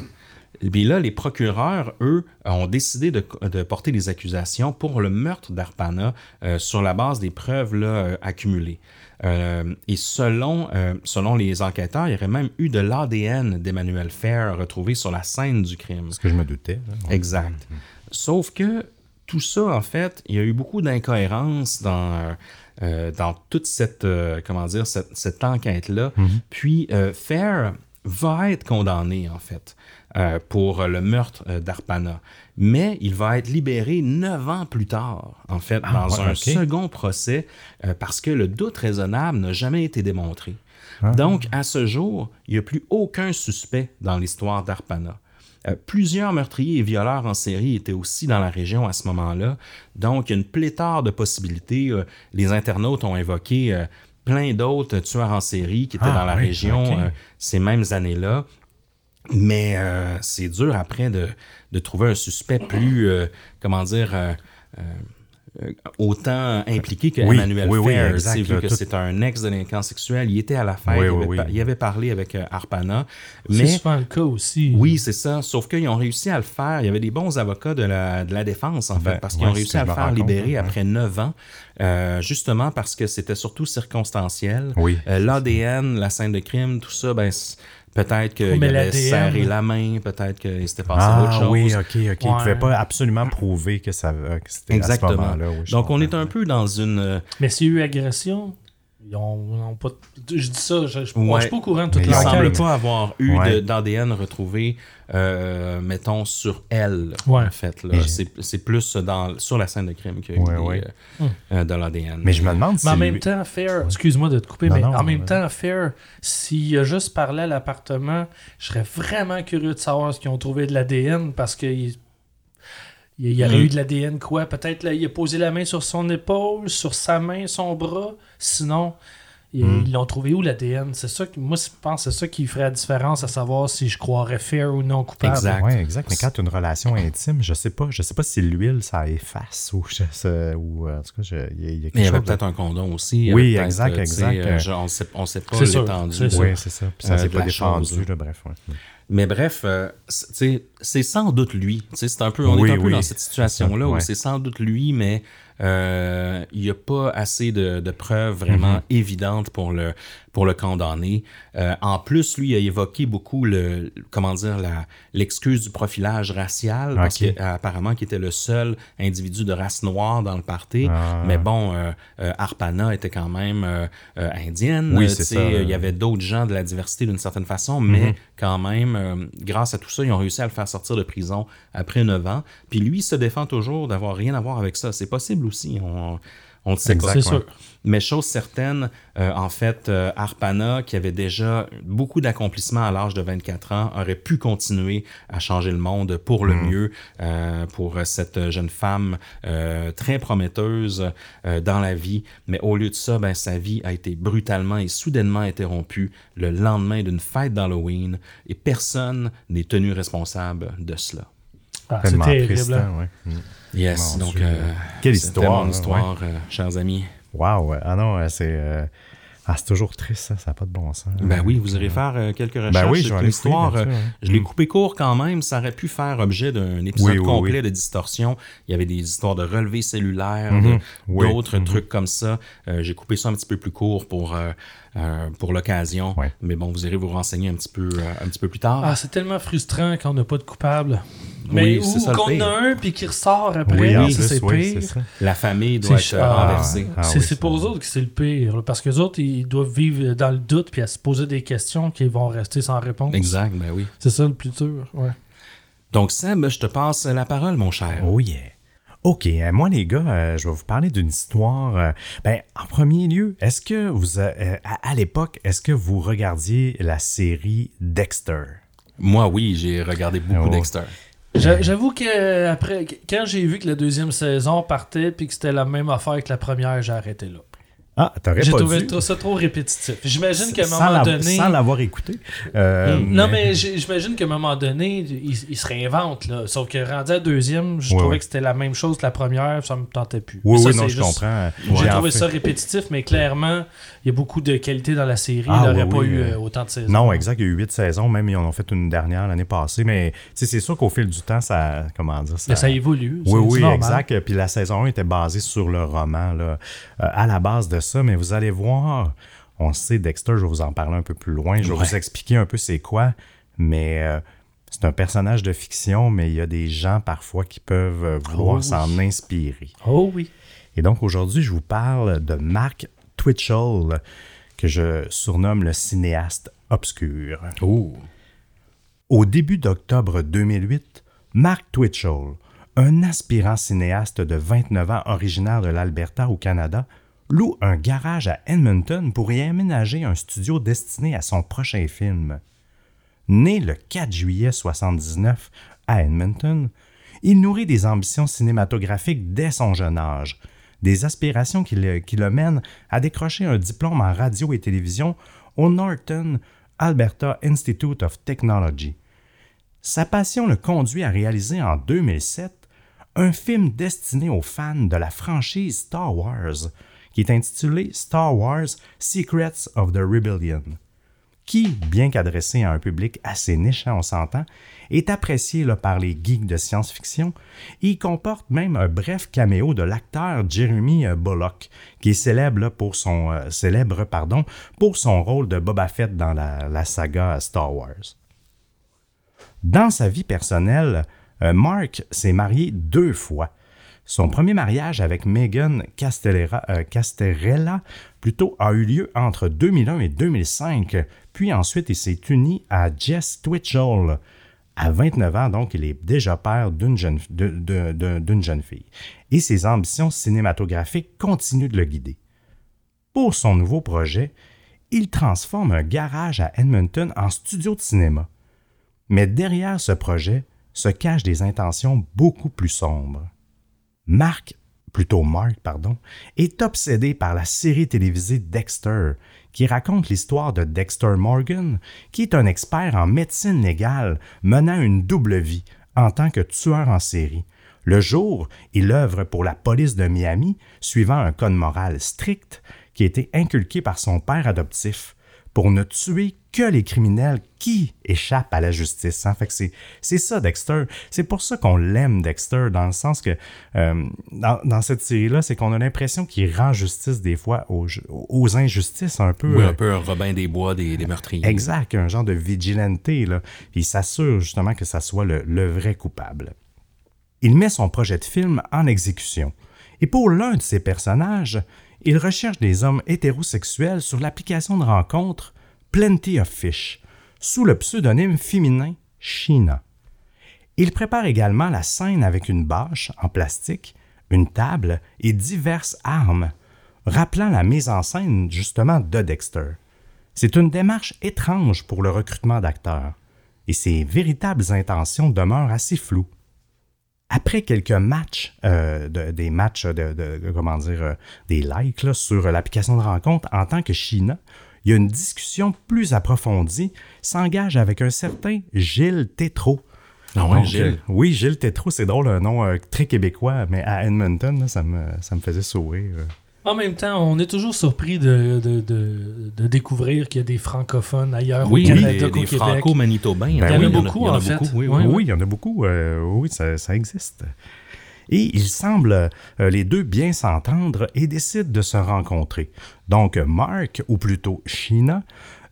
Puis là, les procureurs, eux, ont décidé de, de porter des accusations pour le meurtre d'Arpana euh, sur la base des preuves là, accumulées. Euh, et selon, euh, selon les enquêteurs, il y aurait même eu de l'ADN d'Emmanuel Fair retrouvé sur la scène du crime. Ce que je me doutais. Exact. Sauf que tout ça, en fait, il y a eu beaucoup d'incohérences dans, euh, dans toute cette, comment dire, cette, cette enquête-là. Puis, euh, Fair va être condamné, en fait, pour le meurtre d'Arpana. Mais il va être libéré neuf ans plus tard, en fait, dans ouais, un second procès, euh, parce que le doute raisonnable n'a jamais été démontré. Donc, à ce jour, il n'y a plus aucun suspect dans l'histoire d'Arpana. Euh, plusieurs meurtriers et violeurs en série étaient aussi dans la région à ce moment-là. Donc, une pléthore de possibilités. Euh, les internautes ont évoqué plein d'autres tueurs en série qui étaient Ah, dans la oui, région ces mêmes années-là. Mais euh, c'est dur après de, de trouver un suspect plus, euh, comment dire, euh, autant impliqué que Oui, Emmanuel oui, oui, Fair, exact, sais, vu que tout- c'est un ex-délinquant sexuel. Il était à la fête, Oui, il, oui, avait, oui. pa- il avait parlé avec Arpana. C'est Mais souvent le cas aussi. oui, c'est ça. Sauf qu'ils ont réussi à le faire. Il y avait des bons avocats de la, de la défense, en Ben, fait, parce qu'ils ont c'est réussi à le faire libérer après neuf ans, euh, justement parce que c'était surtout circonstanciel. Oui. Euh, L'ADN, la scène de crime, tout ça, ben, peut-être qu'il avait serré la main, peut-être qu'il s'était passé Ah autre chose. oui, ok, ok. Il ne pouvait pas absolument prouver que, ça, euh, que c'était à ce Exactement. moment-là. oui, je Donc, on est un peu dans une... euh, Mais s'il y a eu agression, ils ont, ont pas. Je dis ça, je, je suis pas au courant de toute Mais Il ne semble l'enquête. pas avoir eu Ouais. d'ADN retrouvé, euh, mettons, sur elle, Ouais. en fait. C'est c'est plus dans, sur la scène de crime qu'il y a Ouais, eu des, ouais. euh, euh, de l'ADN. Mais je me demande si. Mais en même temps, Fair, excuse-moi de te couper, Non, mais non, en même temps, Fair, s'il a juste parlé à l'appartement, je serais vraiment curieux de savoir ce qu'ils ont trouvé de l'ADN parce que il, il y aurait Mm. eu de l'ADN quoi? Peut-être là, il a posé la main sur son épaule, sur sa main, son bras. Sinon, ils Mm. ils l'ont trouvé où l'ADN C'est ça que moi, je pense que c'est ça qui ferait la différence à savoir si je croirais Fair ou non coupable. Exact. Ouais, exact. Mais quand tu as une relation intime, je sais pas. Je sais pas si l'huile, ça efface ou, je sais- ou euh, en tout cas, je- il y, a- il y a quelque Mais il y avait de- peut-être un condom aussi. Oui, exact, exact. euh, je- on sait, on sait pas l'étendue. c'est sûr. Oui, c'est ça. Puis ça Euh, s'est pas défendu, là. là, bref. ouais. Mais bref, euh, c'est sans doute lui. C'est un peu, on Oui, est un peu dans cette situation-là où c'est sans doute lui, mais euh, il n'y a pas assez de, de preuves vraiment Mhm. évidentes pour le, pour le condamner. Euh, en plus, lui, il a évoqué beaucoup le, comment dire, l'excuse du profilage racial, parce Ok. qu'apparemment qu'il était le seul individu de race noire dans le party. Ah. Mais bon, euh, euh, Arpana était quand même euh, euh, indienne. Oui, c'est ça. Il y avait d'autres gens de la diversité d'une certaine façon, mais quand même, euh, grâce à tout ça, ils ont réussi à le faire sortir de prison après 9 ans. Puis lui, il se défend toujours d'avoir rien à voir avec ça. C'est possible aussi. On, on ne sait pas. C'est sûr. Mais chose certaine, euh, en fait, euh, Arpana, qui avait déjà beaucoup d'accomplissements à l'âge de 24 ans, aurait pu continuer à changer le monde pour le mieux euh, pour cette jeune femme euh, très prometteuse euh, dans la vie. Mais au lieu de ça, ben, sa vie a été brutalement et soudainement interrompue le lendemain d'une fête d'Halloween et personne n'est tenu responsable de cela. Ah, c'est terrible. hein. hein, ouais. Mm. Yes, Mon donc euh, Quelle histoire, hein, histoire, euh, chers amis. Wow, ah non, euh, c'est. Ah, c'est toujours triste, ça, ça n'a pas de bon sens. Ben oui, vous irez faire euh, quelques recherches. Ben oui, je C'est vais une aller fouiller histoire. là-dessus, euh, ouais. Je l'ai Mm. coupé court quand même. Ça aurait pu faire objet d'un épisode Oui, oui, complet de distorsion. Il y avait des histoires de relevés cellulaires, Oui. d'autres Mhm. trucs comme ça. Euh, J'ai coupé ça un petit peu plus court pour, euh, pour l'occasion. Ouais. Mais bon, vous irez vous renseigner un petit peu, euh, un petit peu plus tard. Ah, c'est tellement frustrant quand on n'a pas de coupable. Mais ou le qu'on a un puis qui ressort après, Oui, c'est oui, pire. La famille doit C'est être euh, ah, renversée. Ah c'est oui, pour eux autres que c'est le pire. Parce que les autres, ils doivent vivre dans le doute puis à se poser des questions qui vont rester sans réponse. Exact, ben oui. C'est ça le plus dur. Ouais. Donc, Seb, je te passe la parole, mon cher. Oh yeah. OK, euh, moi les gars, euh, je vais vous parler d'une histoire. euh, ben, en premier lieu, est-ce que vous, euh, à, à l'époque, est-ce que vous regardiez la série Dexter? Moi, oui, j'ai regardé beaucoup Oh. Dexter. J'a- J'avoue que après, quand j'ai vu que la deuxième saison partait puis que c'était la même affaire que la première, j'ai arrêté là. Ah, t'aurais J'ai pas trouvé dû. trop- ça trop répétitif. J'imagine qu'à un moment la- donné. Sans l'avoir écouté. Euh, Non, mais j'ai- j'imagine qu'à un moment donné, il, il se réinvente. Là. Sauf que rendu à deuxième, je trouvais que c'était la même chose que la première, ça me tentait plus. Oui, ça, oui, non, je juste- comprends. J'ai J'ai trouvé fait- ça répétitif, mais clairement, il y a beaucoup de qualité dans la série. Ah, il n'aurait oui, pas eu euh, euh, autant de saisons. Non, exact. Il y a eu huit saisons, même ils en ont fait une dernière l'année passée. Mais c'est sûr qu'au fil du temps, ça. Comment dire Mais ça évolue. Oui, oui, normal. exact. Puis la saison 1 était basée sur le roman, là, euh, à la base de ça. Mais vous allez voir, on sait, Dexter, je vais vous en parler un peu plus loin. Je vais Ouais. vous expliquer un peu c'est quoi. Mais euh, c'est un personnage de fiction, mais il y a des gens parfois qui peuvent euh, vouloir Oh oui. s'en inspirer. Oh oui. Et donc aujourd'hui, je vous parle de Mark Twitchell, que je surnomme le cinéaste obscur. Oh. Au début d'octobre 2008, Mark Twitchell, un aspirant cinéaste de 29 ans originaire de l'Alberta au Canada, loue un garage à Edmonton pour y aménager un studio destiné à son prochain film. Né le 4 juillet 79 à Edmonton, il nourrit des ambitions cinématographiques dès son jeune âge, des aspirations qui le, qui le mènent à décrocher un diplôme en radio et télévision au Norton Alberta Institute of Technology. Sa passion le conduit à réaliser en 2007 un film destiné aux fans de la franchise Star Wars, qui est intitulé Star Wars Secrets of the Rebellion, qui, bien qu'adressé à un public assez niche, hein, on s'entend, est apprécié par les geeks de science-fiction et comporte même un bref caméo de l'acteur Jeremy euh, Bullock, qui est célèbre, là, pour, son, euh, pour son rôle de Boba Fett dans la, la saga Star Wars. Dans sa vie personnelle, euh, Mark s'est marié deux fois. Son premier mariage avec Megan euh, a eu lieu entre 2001 et 2005, puis ensuite il s'est uni à Jess Twitchell. À 29 ans, donc, il est déjà père d'une jeune, d'une jeune fille. Et ses ambitions cinématographiques continuent de le guider. Pour son nouveau projet, il transforme un garage à Edmonton en studio de cinéma. Mais derrière ce projet se cachent des intentions beaucoup plus sombres. Mark, plutôt Mark, pardon, est obsédé par la série télévisée Dexter, qui raconte l'histoire de Dexter Morgan, qui est un expert en médecine légale menant une double vie en tant que tueur en série. Le jour, il œuvre pour la police de Miami, suivant un code moral strict qui a été inculqué par son père adoptif pour ne tuer que les criminels qui échappent à la justice. hein. Fait que c'est, ça, Dexter. C'est pour ça qu'on l'aime, Dexter, dans le sens que euh, dans, dans cette série-là, c'est qu'on a l'impression qu'il rend justice des fois aux, ju- aux injustices un peu. Oui, euh, un peu un Robin des Bois des, des meurtriers. Exact, un genre de vigilante, là. Il s'assure justement que ça soit le, le vrai coupable. Il met son projet de film en exécution. Et pour l'un de ses personnages, il recherche des hommes hétérosexuels sur l'application de rencontre Plenty of Fish, sous le pseudonyme féminin Sheena. Il prépare également la scène avec une bâche en plastique, une table et diverses armes, rappelant la mise en scène justement de Dexter. C'est une démarche étrange pour le recrutement d'acteurs, et ses véritables intentions demeurent assez floues. Après quelques matchs, euh, de- des matchs de, comment dire, euh, des likes là, sur l'application de rencontre en tant que China, il y a une discussion plus approfondie s'engage avec un certain Gilles Tétrault. Ah ouais, Donc, Gilles. euh, oui, Gilles Tétrault, c'est drôle, un nom très québécois, mais à Edmonton, là, ça, me, ça me faisait sourire. En même temps, on est toujours surpris de, de, de, de découvrir qu'il y a des francophones ailleurs Oui, au Canada des, des franco-manitobains. Ben Il y en oui, a il y en a- beaucoup, il y en fait. beaucoup, oui, il y en a beaucoup. euh, oui, ça, ça existe. Et il semble euh, les deux bien s'entendre et décident de se rencontrer. Donc, Mark, ou plutôt Sheena,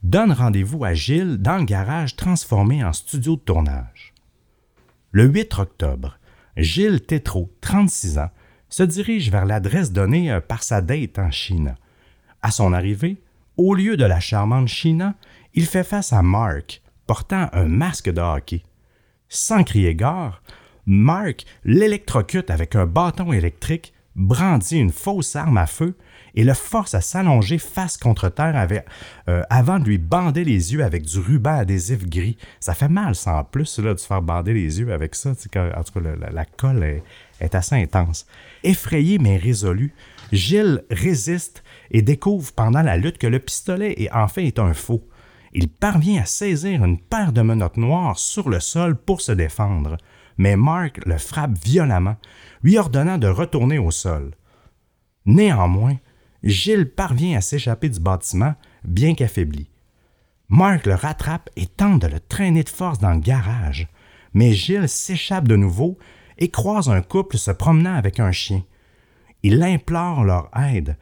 donne rendez-vous à Gilles dans le garage transformé en studio de tournage. Le 8 octobre, Gilles Tétrault, 36 ans, se dirige vers l'adresse donnée euh, par sa date en Chine. À son arrivée, au lieu de la charmante Sheena, il fait face à Mark, portant un masque de hockey. Sans crier gare, Mark l'électrocute avec un bâton électrique, brandit une fausse arme à feu et le force à s'allonger face contre terre euh, avant de lui bander les yeux avec du ruban adhésif gris. Ça fait mal, ça, en plus, là, de se faire bander les yeux avec ça. en tout cas, la colle est, est assez intense. Effrayé mais résolu, Gilles résiste et découvre pendant la lutte que le pistolet est en fait un faux. Il parvient à saisir une paire de menottes noires sur le sol pour se défendre, mais Mark le frappe violemment, lui ordonnant de retourner au sol. Néanmoins, Gilles parvient à s'échapper du bâtiment, bien qu'affaibli. Mark le rattrape et tente de le traîner de force dans le garage, mais Gilles s'échappe de nouveau et croise un couple se promenant avec un chien. Il implore leur aide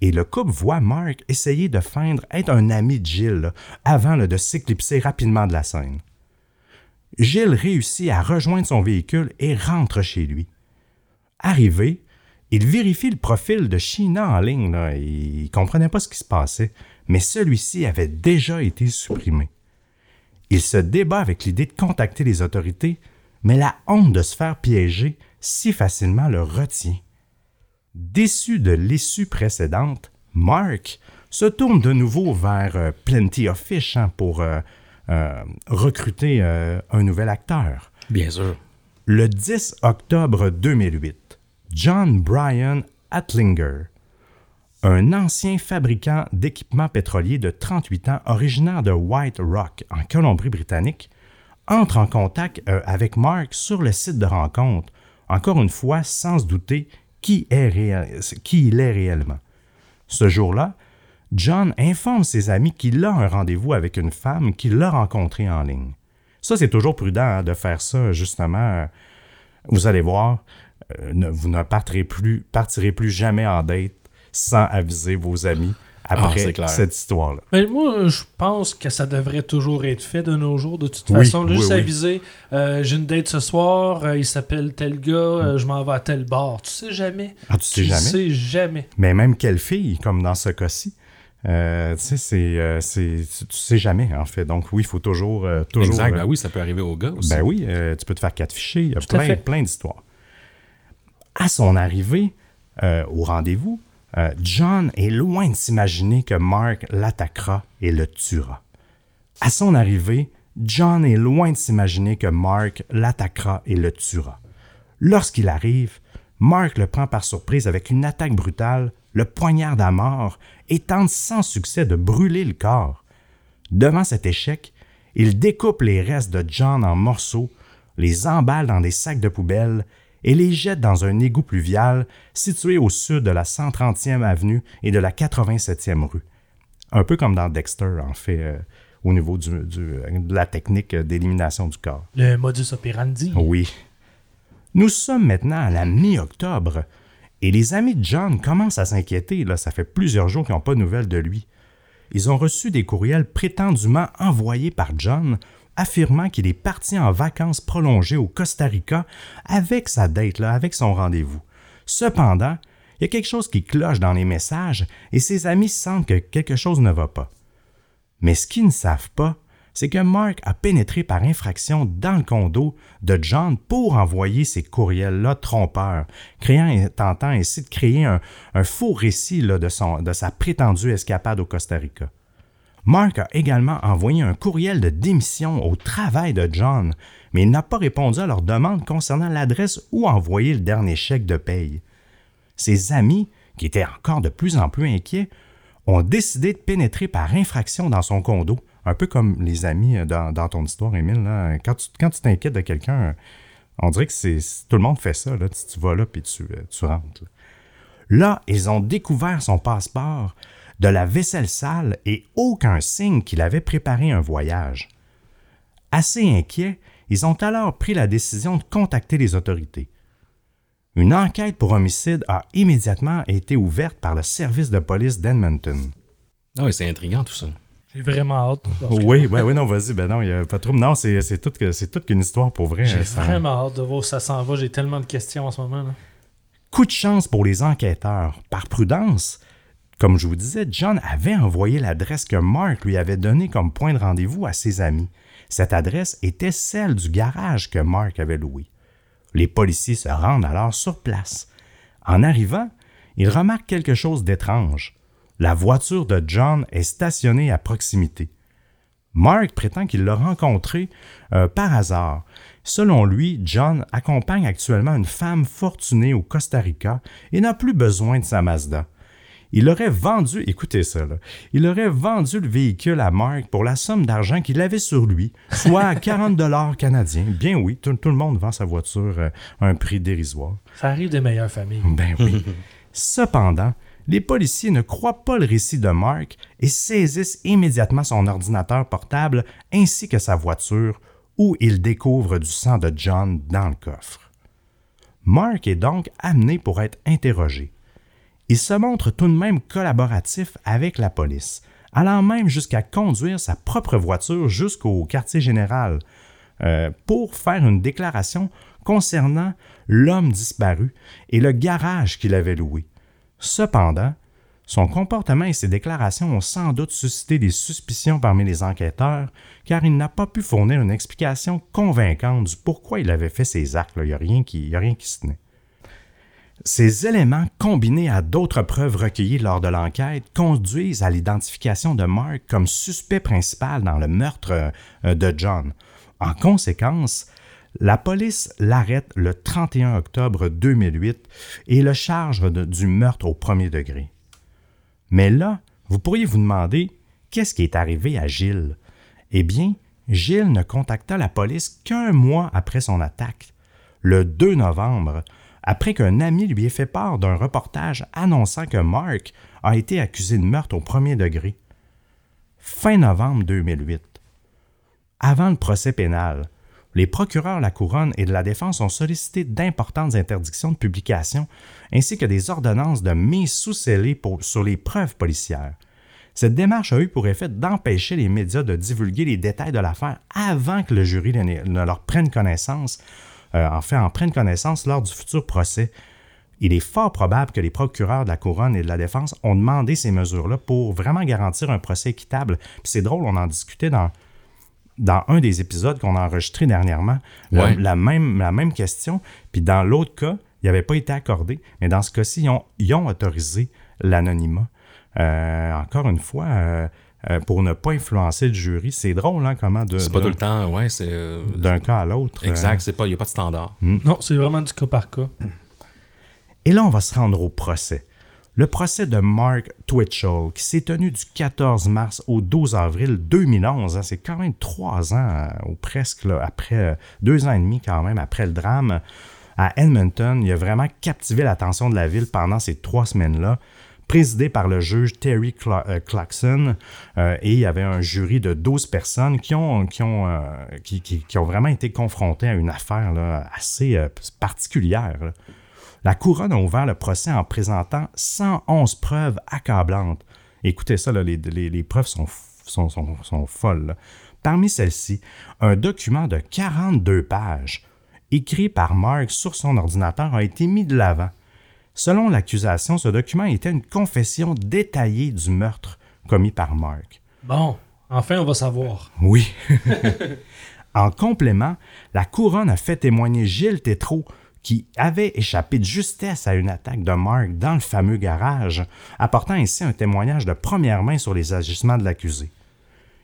et le couple voit Mark essayer de feindre être un ami de Gilles avant de s'éclipser rapidement de la scène. Gilles réussit à rejoindre son véhicule et rentre chez lui. Arrivé, il vérifie le profil de Sheena en ligne. et il comprenait pas ce qui se passait, mais celui-ci avait déjà été supprimé. Il se débat avec l'idée de contacter les autorités, mais la honte de se faire piéger si facilement le retient. Déçu de l'issue précédente, Mark se tourne de nouveau vers euh, Plenty of Fish hein, pour euh, euh, recruter un nouvel acteur. Bien sûr. Le 10 octobre 2008, John Bryan Atlinger, un ancien fabricant d'équipements pétroliers de 38 ans originaire de White Rock, en Colombie-Britannique, entre en contact euh, avec Mark sur le site de rencontre, encore une fois sans se douter qui, il est réellement. Ce jour-là, John informe ses amis qu'il a un rendez-vous avec une femme qu'il a rencontrée en ligne. Ça, c'est toujours prudent hein, de faire ça, justement. Vous allez voir, euh, vous ne partirez plus, partirez plus jamais en date sans aviser vos amis après c'est clair. cette histoire-là. Mais moi, je pense que ça devrait toujours être fait de nos jours. De toute Oui, façon, oui, juste oui. aviser euh, j'ai une date ce soir, euh, il s'appelle tel gars, euh, je m'en vais à tel bar. Tu sais jamais. Ah, tu sais Tu jamais? sais jamais. Mais même quelle fille, comme dans ce cas-ci, euh, tu sais, c'est, euh, c'est- tu sais jamais, en fait. Donc oui, il faut toujours... euh, toujours Exact. euh, Ben oui, ça peut arriver aux gars aussi. Ben oui, euh, tu peux te faire quatre fichiers. Il y a plein, fait. plein d'histoires. À son arrivée euh, au rendez-vous, euh, John est loin de s'imaginer que Mark l'attaquera et le tuera. À son arrivée, John est loin de s'imaginer que Mark l'attaquera et le tuera. Lorsqu'il arrive, Mark le prend par surprise avec une attaque brutale, le poignarde à mort et tente sans succès de brûler le corps. Devant cet échec, il découpe les restes de John en morceaux, les emballe dans des sacs de poubelle et les jette dans un égout pluvial situé au sud de la 130e avenue et de la 87e rue. Un peu comme dans Dexter, en fait, euh, au niveau du- du- de la technique d'élimination du corps. Le modus operandi. Oui. Nous sommes maintenant à la mi-octobre et les amis de John commencent à s'inquiéter. Là, ça fait plusieurs jours qu'ils n'ont pas de nouvelles de lui. Ils ont reçu des courriels prétendument envoyés par John affirmant qu'il est parti en vacances prolongées au Costa Rica avec sa date, là, avec son rendez-vous. Cependant, il y a quelque chose qui cloche dans les messages et ses amis sentent que quelque chose ne va pas. Mais ce qu'ils ne savent pas, c'est que Mark a pénétré par infraction dans le condo de John pour envoyer ces courriels-là trompeurs, créant et tentant ainsi de créer un, faux récit de sa prétendue escapade au Costa Rica. Mark a également envoyé un courriel de démission au travail de John, mais il n'a pas répondu à leur demande concernant l'adresse où envoyer le dernier chèque de paye. Ses amis, qui étaient encore de plus en plus inquiets, ont décidé de pénétrer par infraction dans son condo, un peu comme les amis euh, dans, dans ton histoire, Émile. Quand tu quand t'inquiètes de quelqu'un, on dirait que c'est tout le monde fait ça. Là. Tu, vas là puis tu, euh, rentres. Là, ils ont découvert son passeport, de la vaisselle sale et aucun signe qu'il avait préparé un voyage. Assez inquiets, ils ont alors pris la décision de contacter les autorités. Une enquête pour homicide a immédiatement été ouverte par le service de police d'Edmonton. Ah oui, c'est intriguant tout ça. J'ai vraiment hâte. Oui, oui, oui, non, vas-y, ben non, il n'y a pas trop. Non, c'est c'est toute, que- c'est toute qu'une histoire pour vrai. J'ai ça- vraiment hâte de voir où ça s'en va. J'ai tellement de questions en ce moment. Là. Coup de chance pour les enquêteurs. Par prudence, comme je vous disais, John avait envoyé l'adresse que Mark lui avait donnée comme point de rendez-vous à ses amis. Cette adresse était celle du garage que Mark avait loué. Les policiers se rendent alors sur place. En arrivant, ils remarquent quelque chose d'étrange. La voiture de John est stationnée à proximité. Mark prétend qu'il l'a rencontré euh, par hasard. Selon lui, John accompagne actuellement une femme fortunée au Costa Rica et n'a plus besoin de sa Mazda. Il aurait vendu, écoutez ça, là, il aurait vendu le véhicule à Mark pour la somme d'argent qu'il avait sur lui, soit 40 dollars canadiens. Bien oui, tout, tout le monde vend sa voiture euh, à un prix dérisoire. Ça arrive des meilleures familles. Ben oui. Cependant, les policiers ne croient pas le récit de Mark et saisissent immédiatement son ordinateur portable ainsi que sa voiture, où ils découvrent du sang de John dans le coffre. Mark est donc amené pour être interrogé. Il se montre tout de même collaboratif avec la police, allant même jusqu'à conduire sa propre voiture jusqu'au quartier général euh, pour faire une déclaration concernant l'homme disparu et le garage qu'il avait loué. Cependant, son comportement et ses déclarations ont sans doute suscité des suspicions parmi les enquêteurs, car il n'a pas pu fournir une explication convaincante du pourquoi il avait fait ces actes. Il n'y a, a rien qui se tenait. Ces éléments, combinés à d'autres preuves recueillies lors de l'enquête, conduisent à l'identification de Mark comme suspect principal dans le meurtre euh, de John. En conséquence, la police l'arrête le 31 octobre 2008 et le charge du meurtre au premier degré. Mais là, vous pourriez vous demander qu'est-ce qui est arrivé à Gilles? Eh bien, Gilles ne contacta la police qu'un mois après son attaque, le 2 novembre, après qu'un ami lui ait fait part d'un reportage annonçant que Mark a été accusé de meurtre au premier degré. Fin novembre 2008. Avant le procès pénal, les procureurs de la Couronne et de la Défense ont sollicité d'importantes interdictions de publication ainsi que des ordonnances de mise sous scellé sur les preuves policières. Cette démarche a eu pour effet d'empêcher les médias de divulguer les détails de l'affaire avant que le jury ne leur prenne connaissance, euh, en fait, en prenne connaissance lors du futur procès. Il est fort probable que les procureurs de la Couronne et de la Défense ont demandé ces mesures-là pour vraiment garantir un procès équitable. Puis c'est drôle, on en discutait dans, dans un des épisodes qu'on a enregistré dernièrement, la, même, la même question. Puis dans l'autre cas, il n'avait pas été accordé. Mais dans ce cas-ci, ils ont, ils ont autorisé l'anonymat. Euh, encore une fois, euh, euh, pour ne pas influencer le jury, c'est drôle, hein, comment de, C'est pas de- tout le temps, ouais, c'est. euh, d'un cas à l'autre. euh, Exact, c'est pas, il n'y a pas de standard. Non, c'est vraiment du cas par cas. Et là, on va se rendre au procès. Le procès de Mark Twitchell, qui s'est tenu du 14 mars au 12 avril 2011. hein, c'est quand même trois ans, ou presque, là, après deux ans et demi quand même, après le drame. À Edmonton, il a vraiment captivé l'attention de la ville pendant ces trois semaines-là. Présidé par le juge Terry Cla- euh, Clarkson, euh, et il y avait un jury de 12 personnes euh, qui, ont vraiment été confrontées à une affaire assez particulière. La couronne a ouvert le procès en présentant 111 preuves accablantes. Écoutez ça, les, preuves sont, folles. Parmi celles-ci, un document de 42 pages, écrit par Mark sur son ordinateur, a été mis de l'avant. Selon l'accusation, ce document était une confession détaillée du meurtre commis par Mark. Bon, enfin, on va savoir. Oui. en complément, la couronne a fait témoigner Gilles Tétrault, qui avait échappé de justesse à une attaque de Mark dans le fameux garage, apportant ainsi un témoignage de première main sur les agissements de l'accusé.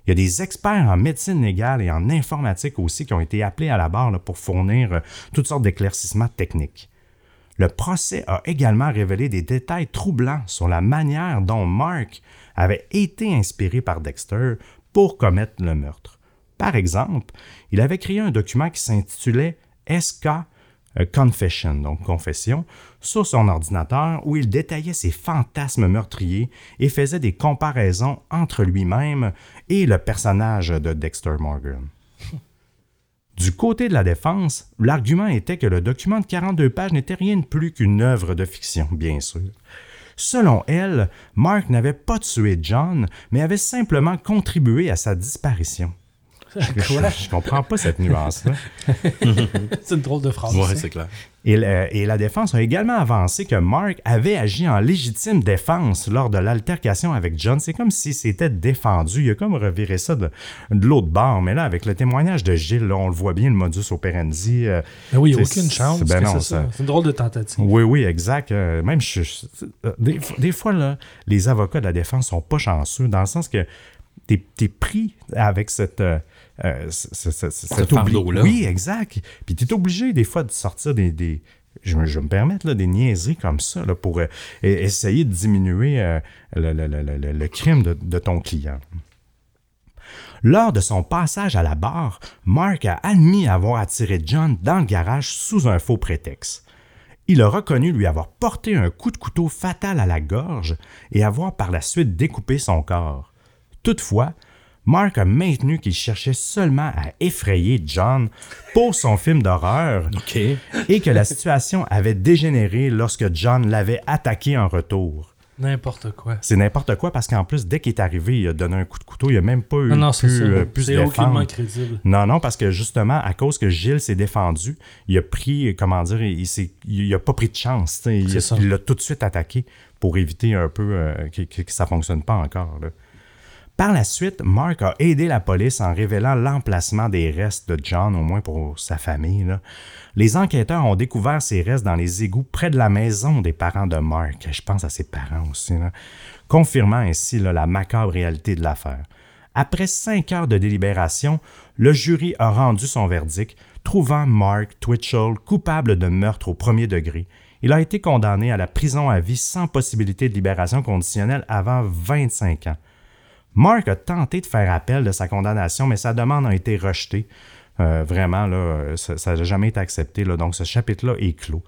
Il y a des experts en médecine légale et en informatique aussi qui ont été appelés à la barre là, pour fournir euh, toutes sortes d'éclaircissements techniques. Le procès a également révélé des détails troublants sur la manière dont Mark avait été inspiré par Dexter pour commettre le meurtre. Par exemple, il avait créé un document qui s'intitulait SK euh, Confession, donc confession, sur son ordinateur où il détaillait ses fantasmes meurtriers et faisait des comparaisons entre lui-même et le personnage de Dexter Morgan. Du côté de la défense, l'argument était que le document de 42 pages n'était rien de plus qu'une œuvre de fiction, bien sûr. Selon elle, Mark n'avait pas tué John, mais avait simplement contribué à sa disparition. Je, je- je comprends pas cette nuance-là. C'est une drôle de phrase. Ouais, ça. c'est clair. Et, le- et la défense a également avancé que Mark avait agi en légitime défense lors de l'altercation avec John. C'est comme s'il s'était défendu. Il a comme reviré ça de, de l'autre bord. Mais là, avec le témoignage de Gilles, là, on le voit bien, le modus operandi. euh, Mais oui, il n'y a c'est- aucune chance. ben c'est ça- ça. C'est une drôle de tentative. oui, oui, exact. Euh, même, je, je- des, des fois, là, les avocats de la défense sont pas chanceux dans le sens que t'es es pris avec cette. euh, euh, ce- fardeau-là. Oui, exact. Puis tu es obligé des fois de sortir des. des- je, me- je me permettre là, des niaiseries comme ça là, pour euh, e- essayer de diminuer euh, le, le- le- le- le crime de, de ton client. Lors de son passage à la barre, Mark a admis avoir attiré John dans le garage sous un faux prétexte. Il a reconnu lui avoir porté un coup de couteau fatal à la gorge et avoir par la suite découpé son corps. Toutefois, Mark a maintenu qu'il cherchait seulement à effrayer John pour son film d'horreur et que la situation avait dégénéré lorsque John l'avait attaqué en retour. N'importe quoi. C'est n'importe quoi parce qu'en plus, dès qu'il est arrivé, il a donné un coup de couteau, il a même pas eu Non, non, ça. euh, C'est aucunement crédible. Non, non, parce que justement, à cause que Gilles s'est défendu, il a pris, comment dire, il, s'est- il a pas pris de chance. Il l'a tout de suite attaqué pour éviter un peu euh, que, ça fonctionne pas encore. là. Par la suite, Mark a aidé la police en révélant l'emplacement des restes de John, au moins pour sa famille. Les enquêteurs ont découvert ces restes dans les égouts près de la maison des parents de Mark. Je pense à ses parents aussi, confirmant ainsi la macabre réalité de l'affaire. Après cinq heures de délibération, le jury a rendu son verdict, trouvant Mark Twitchell coupable de meurtre au premier degré. Il a été condamné à la prison à vie sans possibilité de libération conditionnelle avant 25 ans. Mark a tenté de faire appel de sa condamnation, mais sa demande a été rejetée. Euh, vraiment, là, ça n'a jamais été accepté. donc, ce chapitre-là est clos.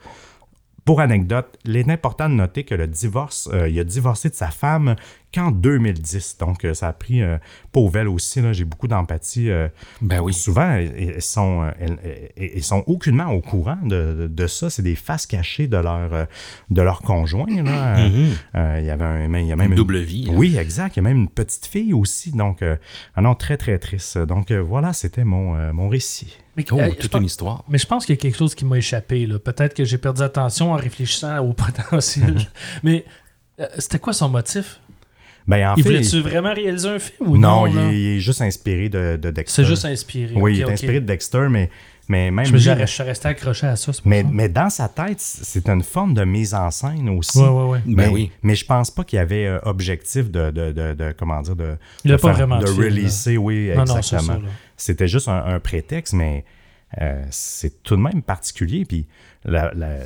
Pour anecdote, il est important de noter que le divorce, euh, il a divorcé de sa femme qu'en 2010. Donc, euh, ça a pris, euh, pour elle aussi, là, j'ai beaucoup d'empathie. euh, Ben oui. Souvent, elles, elles sont, euh, elles, elles- elles sont aucunement au courant de, de- de ça. C'est des faces cachées de leur, de leur conjoint. là. Euh, Il y avait un, il y a même Une une- double vie. hein. Oui, exact. Il y a même une petite fille aussi. Donc, euh, ah non, très, très triste. Donc, euh, voilà, c'était mon, euh, mon récit. Mais, Oh, euh, je toute pense- une histoire. Mais je pense qu'il y a quelque chose qui m'a échappé. Peut-être que j'ai perdu attention en réfléchissant au potentiel. Mais euh, c'était quoi son motif? Ben, en il fait, voulait-tu vraiment réaliser un film ou non, non? il, là? est, il est juste inspiré de, de Dexter. C'est juste inspiré. Oui, il est inspiré de Dexter, mais, mais même. Je me lui- je suis resté accroché à ça. mais, ça. mais dans sa tête, c'est une forme de mise en scène aussi. Ouais, ouais, ouais. Mais, Ben oui. mais je pense pas qu'il y avait euh, objectif de, de, de, de- comment dire, de, Il de pas faire- vraiment de de film, là. releaser, oui, Non, non, c'est exactement. C'était juste un, un prétexte, mais euh, c'est tout de même particulier. Puis la, la-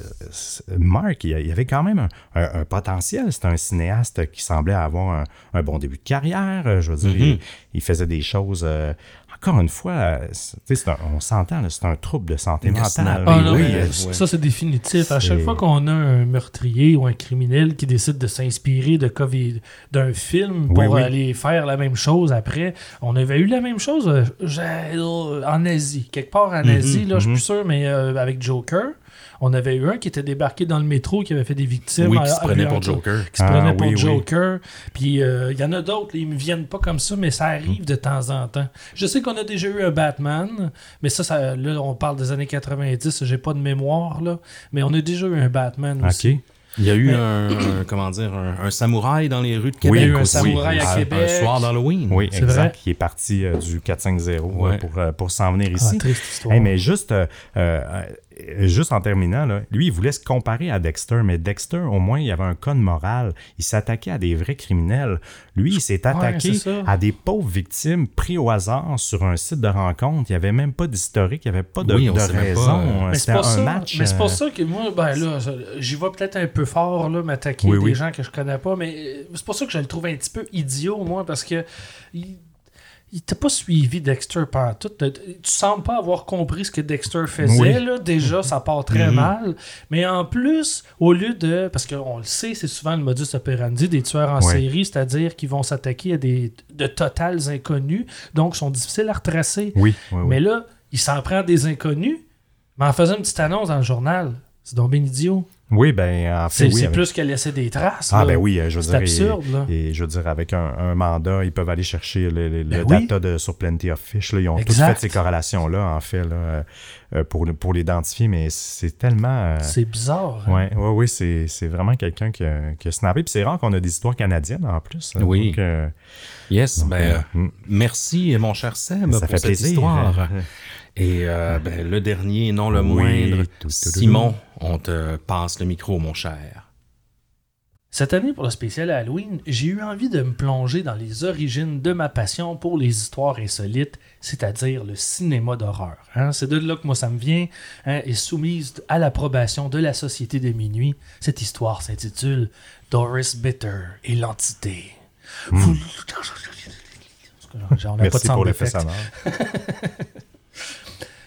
Mark, il y avait quand même un, un- un potentiel. C'était un cinéaste qui semblait avoir un, un bon début de carrière. Euh, Je veux dire, il, il faisait des choses. euh, encore une fois, un- on s'entend, là, c'est un trouble de santé mentale. Ah, Oui, non, oui, mais ça, c'est définitif. À chaque fois qu'on a un meurtrier ou un criminel qui décide de s'inspirer de COVID d'un film pour Oui, oui. aller faire la même chose après, on avait eu la même chose euh, en Asie. Quelque part en Asie, là, je suis mhm. plus sûr, mais euh, avec Joker. On avait eu un qui était débarqué dans le métro, qui avait fait des victimes. Oui, à- qui se à- prenait à- pour Joker. qui se Ah, prenait pour oui, oui. Joker. Puis euh, il y en a d'autres, ils me viennent pas comme ça, mais ça arrive de temps en temps. Je sais qu'on a déjà eu un Batman, mais ça, ça là, on parle des années 90, j'ai pas de mémoire, là, mais on a déjà eu un Batman aussi. OK. Il y a eu Mais- un, un- comment dire, un, un samouraï dans les rues de Oui, Québec. il y a eu un aussi. samouraï à Un- Québec. Un soir d'Halloween. Oui, C'est exact. vrai. Il est parti euh, du 4-5-0 Ouais. euh, pour, euh, pour s'en venir Ah, ici. triste histoire. Hey, mais juste, euh, euh, euh, juste en terminant, là, lui, il voulait se comparer à Dexter, mais Dexter, au moins, il avait un code moral. Il s'attaquait à des vrais criminels. Lui, il s'est attaqué à des pauvres victimes pris au hasard sur un site de rencontre. Il n'y avait même pas d'historique, il n'y avait pas de, Oui, de raison. euh, C'était c'est un pour, ça, match. mais c'est pour euh, ça que moi, ben là, j'y vais peut-être un peu fort, là, m'attaquer Oui, des oui. gens que je connais pas, mais euh, c'est pour ça que je le trouve un petit peu idiot, moi, parce que il- il t'a pas suivi Dexter pendant tout. Tu sembles pas avoir compris ce que Dexter faisait. Oui. Là. Déjà, ça part très Mhm. mal. Mais en plus, au lieu de. Parce qu'on le sait, c'est souvent le modus operandi des tueurs en Ouais. série, c'est-à-dire qu'ils vont s'attaquer à des de totales inconnus, donc sont difficiles à retracer. Oui. Mais là, il s'en prend des inconnus, mais en faisant une petite annonce dans le journal. C'est donc bien idiot. Oui, ben, en fait, C'est oui. avec- plus qu'à laisser des traces. Ah, là. ben oui, euh, je veux C'est dire. et- absurde, là. Et, je veux dire, avec un, un mandat, ils peuvent aller chercher le, le- le Ben oui. data de, sur Plenty of Fish. là. Ils ont tous fait ces corrélations-là, en fait, là, euh, pour, pour l'identifier, mais c'est tellement. euh, C'est bizarre. hein. Ouais, ouais, oui, c'est, c'est vraiment quelqu'un qui a, qui a snappé. Puis c'est rare qu'on a des histoires canadiennes en plus. hein. Oui. Donc, euh, Yes, donc, ben, euh, euh, mm, merci, mon cher Seb, ça pour fait cette plaisir. histoire. Et euh, ben, le dernier, non le Oui, moindre, tout, tout, tout, Simon, on te passe le micro, mon cher. Cette année, pour le spécial Halloween, j'ai eu envie de me plonger dans les origines de ma passion pour les histoires insolites, c'est-à-dire le cinéma d'horreur. hein. C'est de là que moi ça me vient, hein, et soumise à l'approbation de la Société de Minuit. Cette histoire s'intitule Doris Bitter et l'entité. Vous- On n'a pas de. Merci pour l'effet sonore.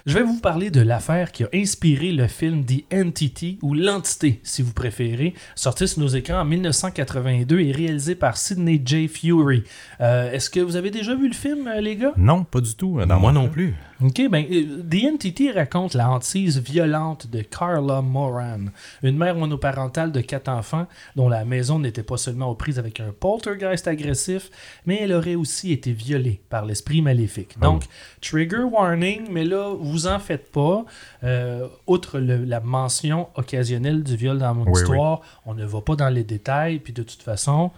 Je vais vous parler de l'affaire qui a inspiré le film The Entity ou L'Entité, si vous préférez, sorti sur nos écrans en 1982 et réalisé par Sidney J. Fury. Euh, Est-ce que vous avez déjà vu le film, euh, les gars? Non, pas du tout. euh, dans Moi non plus. Ok, ben, euh, The Entity raconte la hantise violente de Carla Moran, une mère monoparentale de quatre enfants dont la maison n'était pas seulement aux prises avec un poltergeist agressif, mais elle aurait aussi été violée par l'esprit maléfique. Donc, trigger warning, mais là, vous en faites pas. Euh, outre le- la mention occasionnelle du viol dans mon Oui, histoire, on ne va pas dans les détails, puis de toute façon,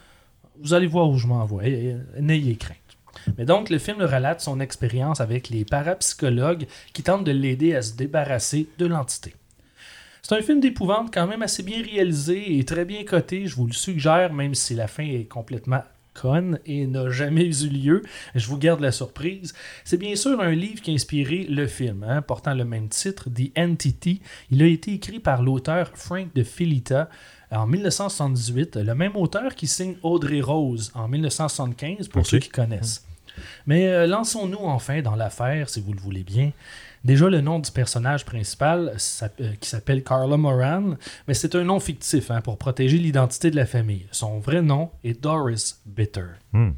vous allez voir où je m'envoie. N'ayez crainte. Mais donc, le film relate son expérience avec les parapsychologues qui tentent de l'aider à se débarrasser de l'entité. C'est un film d'épouvante quand même assez bien réalisé et très bien coté, je vous le suggère, même si la fin est complètement conne et n'a jamais eu lieu. Je vous garde la surprise. C'est bien sûr un livre qui a inspiré le film, hein, portant le même titre, The Entity. Il a été écrit par l'auteur Frank de Filita en 1978, le même auteur qui signe Audrey Rose en 1975, pour ceux qui connaissent. Mais euh, lançons-nous enfin dans l'affaire, si vous le voulez bien. Déjà, le nom du personnage principal, euh, qui s'appelle Carla Moran, mais c'est un nom fictif hein, pour protéger l'identité de la famille. Son vrai nom est Doris Bitter. Hmm.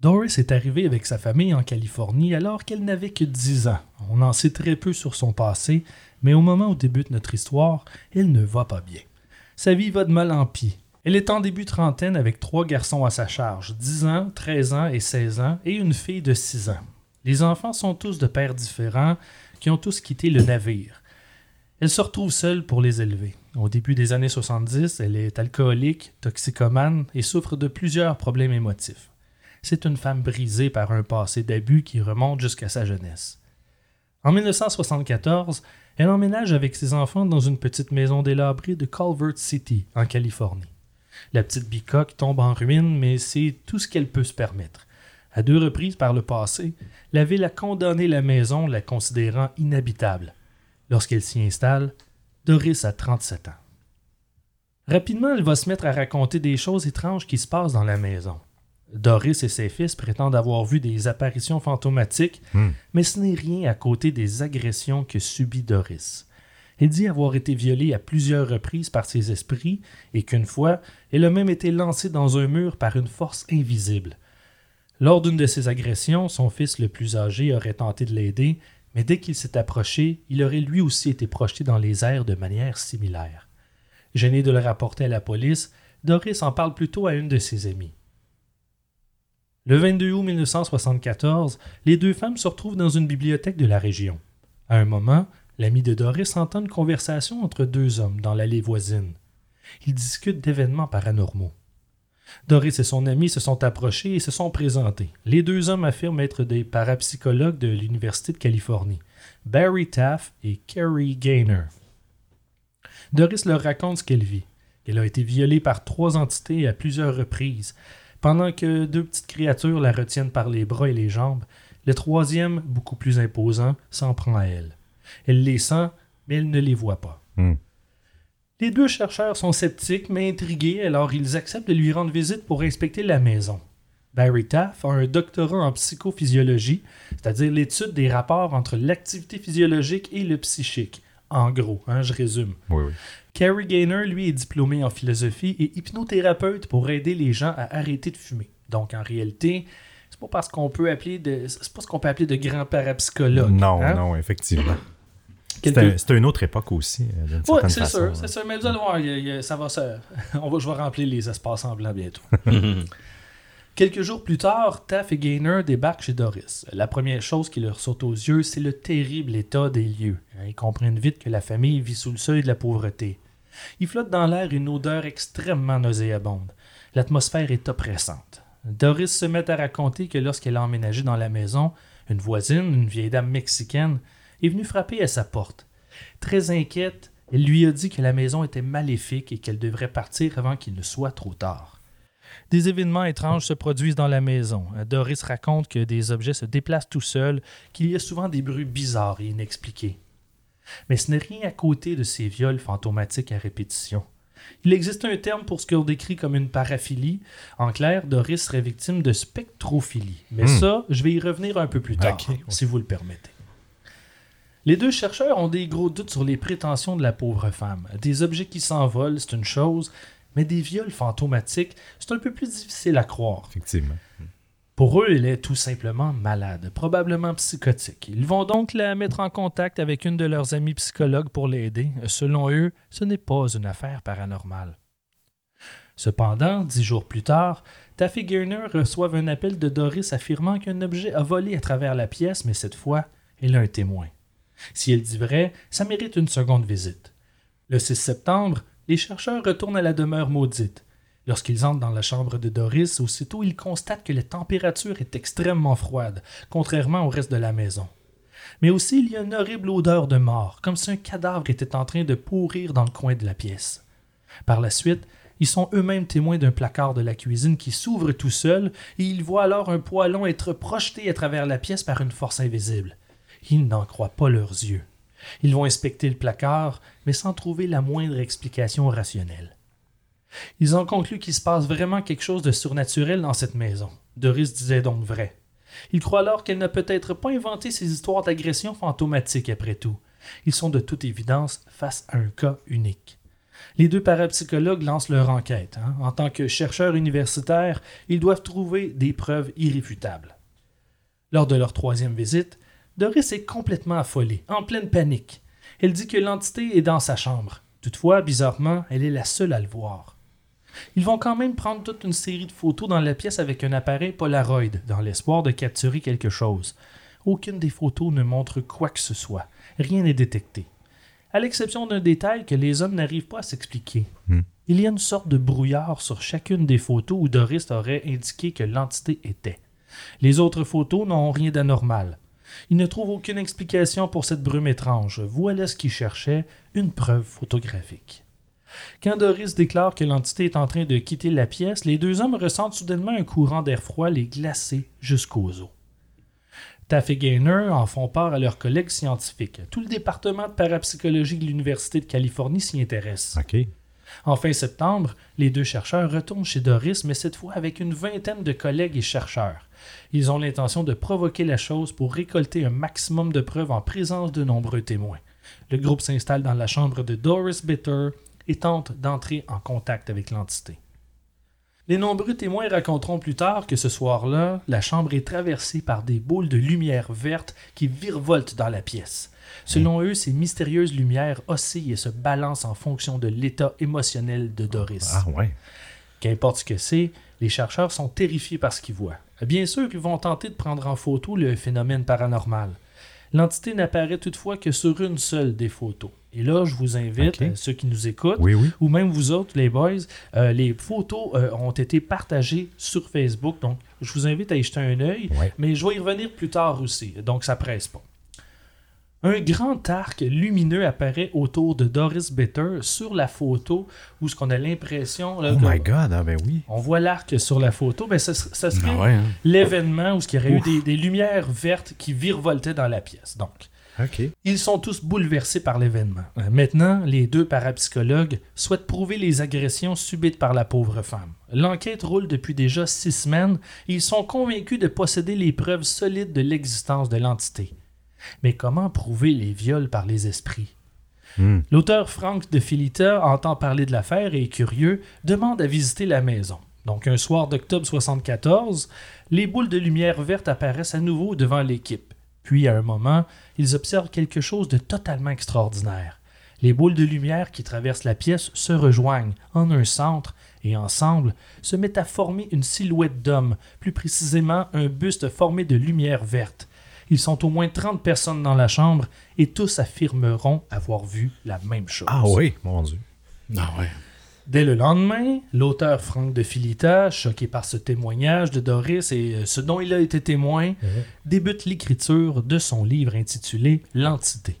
Doris est arrivée avec sa famille en Californie alors qu'elle n'avait que 10 ans. On en sait très peu sur son passé, mais au moment où débute notre histoire, elle ne va pas bien. Sa vie va de mal en pis. Elle est en début trentaine avec trois garçons à sa charge, 10 ans, 13 ans et 16 ans, et une fille de 6 ans. Les enfants sont tous de pères différents, qui ont tous quitté le navire. Elle se retrouve seule pour les élever. Au début des années 70, elle est alcoolique, toxicomane et souffre de plusieurs problèmes émotifs. C'est une femme brisée par un passé d'abus qui remonte jusqu'à sa jeunesse. En 1974, elle emménage avec ses enfants dans une petite maison délabrée de Culver City, en Californie. La petite bicoque tombe en ruine, mais c'est tout ce qu'elle peut se permettre. À deux reprises par le passé, la ville a condamné la maison, la considérant inhabitable. Lorsqu'elle s'y installe, Doris a 37 ans. Rapidement, elle va se mettre à raconter des choses étranges qui se passent dans la maison. Doris et ses fils prétendent avoir vu des apparitions fantomatiques, Hmm. mais ce n'est rien à côté des agressions que subit Doris. Elle dit avoir été violée à plusieurs reprises par ses esprits et qu'une fois, elle a même été lancée dans un mur par une force invisible. Lors d'une de ces agressions, son fils le plus âgé aurait tenté de l'aider, mais dès qu'il s'est approché, il aurait lui aussi été projeté dans les airs de manière similaire. Gêné de le rapporter à la police, Doris en parle plutôt à une de ses amies. Le 22 août 1974, les deux femmes se retrouvent dans une bibliothèque de la région. À un moment, l'ami de Doris entend une conversation entre deux hommes dans l'allée voisine. Ils discutent d'événements paranormaux. Doris et son ami se sont approchés et se sont présentés. Les deux hommes affirment être des parapsychologues de l'Université de Californie, Barry Taff et Kerry Gaynor. Doris leur raconte ce qu'elle vit, qu'elle a été violée par trois entités à plusieurs reprises, pendant que deux petites créatures la retiennent par les bras et les jambes. Le troisième, beaucoup plus imposant, s'en prend à elle. Elle les sent, mais elle ne les voit pas. Hmm. Les deux chercheurs sont sceptiques mais intrigués, alors ils acceptent de lui rendre visite pour inspecter la maison. Barry Taff a un doctorat en psychophysiologie, c'est-à-dire l'étude des rapports entre l'activité physiologique et le psychique. En gros, hein, je résume. Oui, oui. Carrie Gaynor, lui, est diplômé en philosophie et hypnothérapeute pour aider les gens à arrêter de fumer. Donc, en réalité, c'est pas parce qu'on peut appeler de, c'est pas ce qu'on peut appeler de grand parapsychologue. Non, hein? non, effectivement. C'était une autre époque aussi, euh, certaine c'est sûr, c'est sûr. Mais vous allez voir, il il ça va se... On va, je vais remplir les espaces en blanc bientôt. Quelques jours plus tard, Taff et Gaynor débarquent chez Doris. La première chose qui leur saute aux yeux, c'est le terrible état des lieux. Hein, Ils comprennent vite que la famille vit sous le seuil de la pauvreté. Il flotte dans l'air une odeur extrêmement nauséabonde. L'atmosphère est oppressante. Doris se met à raconter que lorsqu'elle a emménagé dans la maison, une voisine, une vieille dame mexicaine, est venue frapper à sa porte. Très inquiète, elle lui a dit que la maison était maléfique et qu'elle devrait partir avant qu'il ne soit trop tard. Des événements étranges se produisent dans la maison. Doris raconte que des objets se déplacent tout seuls, qu'il y a souvent des bruits bizarres et inexpliqués. Mais ce n'est rien à côté de ces viols fantomatiques à répétition. Il existe un terme pour ce qu'on décrit comme une paraphilie. En clair, Doris serait victime de spectrophilie. Mais Hmm. ça, je vais y revenir un peu plus tard, si vous le permettez. Les deux chercheurs ont des gros doutes sur les prétentions de la pauvre femme. Des objets qui s'envolent, c'est une chose, mais des viols fantomatiques, c'est un peu plus difficile à croire. Effectivement. Pour eux, elle est tout simplement malade, probablement psychotique. Ils vont donc la mettre en contact avec une de leurs amies psychologues pour l'aider. Selon eux, ce n'est pas une affaire paranormale. Cependant, dix jours plus tard, Taffy Garner reçoivent un appel de Doris affirmant qu'un objet a volé à travers la pièce, mais cette fois, elle a un témoin. Si elle dit vrai, ça mérite une seconde visite. Le 6 septembre, les chercheurs retournent à la demeure maudite. Lorsqu'ils entrent dans la chambre de Doris, aussitôt ils constatent que la température est extrêmement froide, contrairement au reste de la maison. Mais aussi il y a une horrible odeur de mort, comme si un cadavre était en train de pourrir dans le coin de la pièce. Par la suite, ils sont eux-mêmes témoins d'un placard de la cuisine qui s'ouvre tout seul et ils voient alors un poêlon être projeté à travers la pièce par une force invisible. Ils n'en croient pas leurs yeux. Ils vont inspecter le placard, mais sans trouver la moindre explication rationnelle. Ils ont conclu qu'il se passe vraiment quelque chose de surnaturel dans cette maison. Doris disait donc vrai. Ils croient alors qu'elle n'a peut-être pas inventé ces histoires d'agression fantomatique après tout. Ils sont de toute évidence face à un cas unique. Les deux parapsychologues lancent leur enquête. hein. En tant que chercheurs universitaires, ils doivent trouver des preuves irréfutables. Lors de leur troisième visite, Doris est complètement affolée, en pleine panique. Elle dit que l'entité est dans sa chambre. Toutefois, bizarrement, elle est la seule à le voir. Ils vont quand même prendre toute une série de photos dans la pièce avec un appareil Polaroid, dans l'espoir de capturer quelque chose. Aucune des photos ne montre quoi que ce soit. Rien n'est détecté. À l'exception d'un détail que les hommes n'arrivent pas à s'expliquer. Hmm. Il y a une sorte de brouillard sur chacune des photos où Doris aurait indiqué que l'entité était. Les autres photos n'ont rien d'anormal. Ils ne trouvent aucune explication pour cette brume étrange. Voilà ce qu'ils cherchaient, une preuve photographique. Quand Doris déclare que l'entité est en train de quitter la pièce, les deux hommes ressentent soudainement un courant d'air froid les glacer jusqu'aux os. Taff et Gaynor en font part à leurs collègues scientifiques. Tout le département de parapsychologie de l'Université de Californie s'y intéresse. En fin septembre, les deux chercheurs retournent chez Doris, mais cette fois avec une vingtaine de collègues et chercheurs. Ils ont l'intention de provoquer la chose pour récolter un maximum de preuves en présence de nombreux témoins. Le groupe s'installe dans la chambre de Doris Bitter et tente d'entrer en contact avec l'entité. Les nombreux témoins raconteront plus tard que ce soir-là, la chambre est traversée par des boules de lumière verte qui virevoltent dans la pièce. Selon eux, ces mystérieuses lumières oscillent et se balancent en fonction de l'état émotionnel de Doris. Ah ouais. Qu'importe ce que c'est, les chercheurs sont terrifiés par ce qu'ils voient. Bien sûr, ils vont tenter de prendre en photo le phénomène paranormal. L'entité n'apparaît toutefois que sur une seule des photos. Et là, je vous invite, euh, ceux qui nous écoutent, Oui, oui. ou même vous autres, les boys, euh, les photos euh, ont été partagées sur Facebook. Donc, je vous invite à y jeter un œil. Ouais. Mais je vais y revenir plus tard aussi. Donc, ça presse pas. Un grand arc lumineux apparaît autour de Doris Bitter sur la photo où ce qu'on a l'impression Oh my God, ah ben oui. on voit l'arc sur la photo, ben ce, ce serait Ah ouais, hein? l'événement où il y aurait eu des, des lumières vertes qui virevoltaient dans la pièce. Donc. Ils sont tous bouleversés par l'événement. Maintenant, les deux parapsychologues souhaitent prouver les agressions subites par la pauvre femme. L'enquête roule depuis déjà six semaines et ils sont convaincus de posséder les preuves solides de l'existence de l'entité. Mais comment prouver les viols par les esprits? Hmm. L'auteur Frank de Filita entend parler de l'affaire et curieux, demande à visiter la maison. Donc un soir d'octobre 74, les boules de lumière verte apparaissent à nouveau devant l'équipe. Puis à un moment, ils observent quelque chose de totalement extraordinaire. Les boules de lumière qui traversent la pièce se rejoignent en un centre et ensemble se mettent à former une silhouette d'homme, plus précisément un buste formé de lumière verte. Ils sont au moins 30 personnes dans la chambre et tous affirmeront avoir vu la même chose. Ah oui, mon Dieu. Ah ouais. Dès le lendemain, l'auteur Franck de Filita, choqué par ce témoignage de Doris et euh, ce dont il a été témoin, débute l'écriture de son livre intitulé L'entité.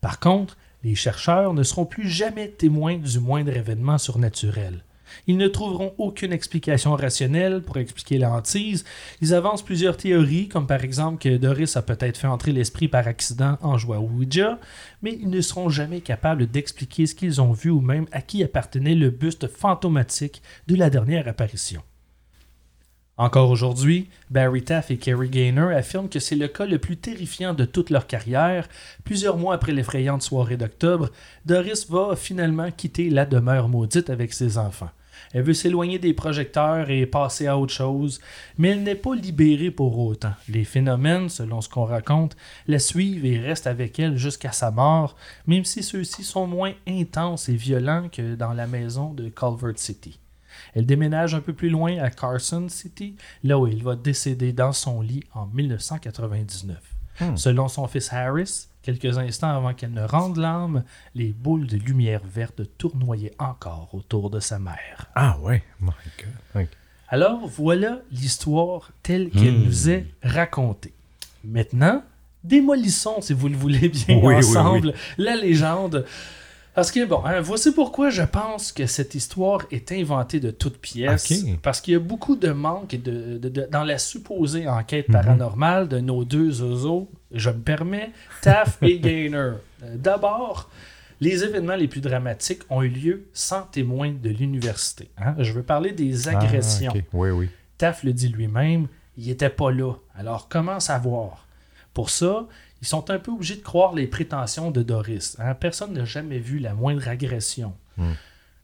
Par contre, les chercheurs ne seront plus jamais témoins du moindre événement surnaturel. Ils ne trouveront aucune explication rationnelle pour expliquer la hantise. Ils avancent plusieurs théories, comme par exemple que Doris a peut-être fait entrer l'esprit par accident en jouant Ouija, mais ils ne seront jamais capables d'expliquer ce qu'ils ont vu ou même à qui appartenait le buste fantomatique de la dernière apparition. Encore aujourd'hui, Barry Taff et Kerry Gaynor affirment que c'est le cas le plus terrifiant de toute leur carrière. Plusieurs mois après l'effrayante soirée d'octobre, Doris va finalement quitter la demeure maudite avec ses enfants. Elle veut s'éloigner des projecteurs et passer à autre chose, mais elle n'est pas libérée pour autant. Les phénomènes, selon ce qu'on raconte, la suivent et restent avec elle jusqu'à sa mort, même si ceux-ci sont moins intenses et violents que dans la maison de Culver City. Elle déménage un peu plus loin à Carson City, là où il va décéder dans son lit en 1999. Hmm. Selon son fils Harris, quelques instants avant qu'elle ne rende l'âme, les boules de lumière verte tournoyaient encore autour de sa mère. Ah ouais, my God. Alors voilà l'histoire telle qu'elle Hmm. nous est racontée. Maintenant, démolissons, si vous le voulez bien, Oui, oui, ensemble, la légende. Parce que, bon, hein, voici pourquoi je pense que cette histoire est inventée de toutes pièces. Parce qu'il y a beaucoup de manques de, de- de- dans la supposée enquête Mhm. paranormale de nos deux oiseaux, je me permets, Taff et Gaynor. Euh, D'abord, les événements les plus dramatiques ont eu lieu sans témoin de l'université. hein. Je veux parler des agressions. Ah. Oui, oui. Taff le dit lui-même, il était pas là. Alors comment savoir? Pour ça, ils sont un peu obligés de croire les prétentions de Doris. hein. Personne n'a jamais vu la moindre agression. Hmm.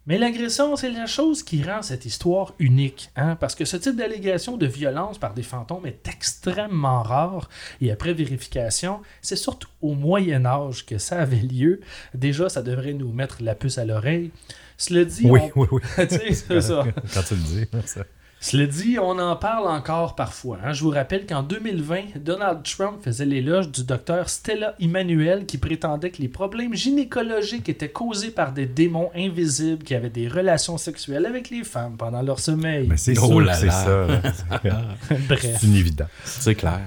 Mais l'agression, c'est la chose qui rend cette histoire unique. hein, Parce que ce type d'allégation de violence par des fantômes est extrêmement rare. Et après vérification, c'est surtout au Moyen Âge que ça avait lieu. Déjà, ça devrait nous mettre la puce à l'oreille. Cela dit, Oui, on- oui, oui. Tu sais, c'est ça. Quand tu le dis. ça- Cela dit, on en parle encore parfois. hein. Je vous rappelle qu'en 2020, Donald Trump faisait l'éloge du docteur Stella Immanuel qui prétendait que les problèmes gynécologiques étaient causés par des démons invisibles qui avaient des relations sexuelles avec les femmes pendant leur sommeil. Mais c'est Oh là c'est ça. Bref, C'est une évidence. C'est clair.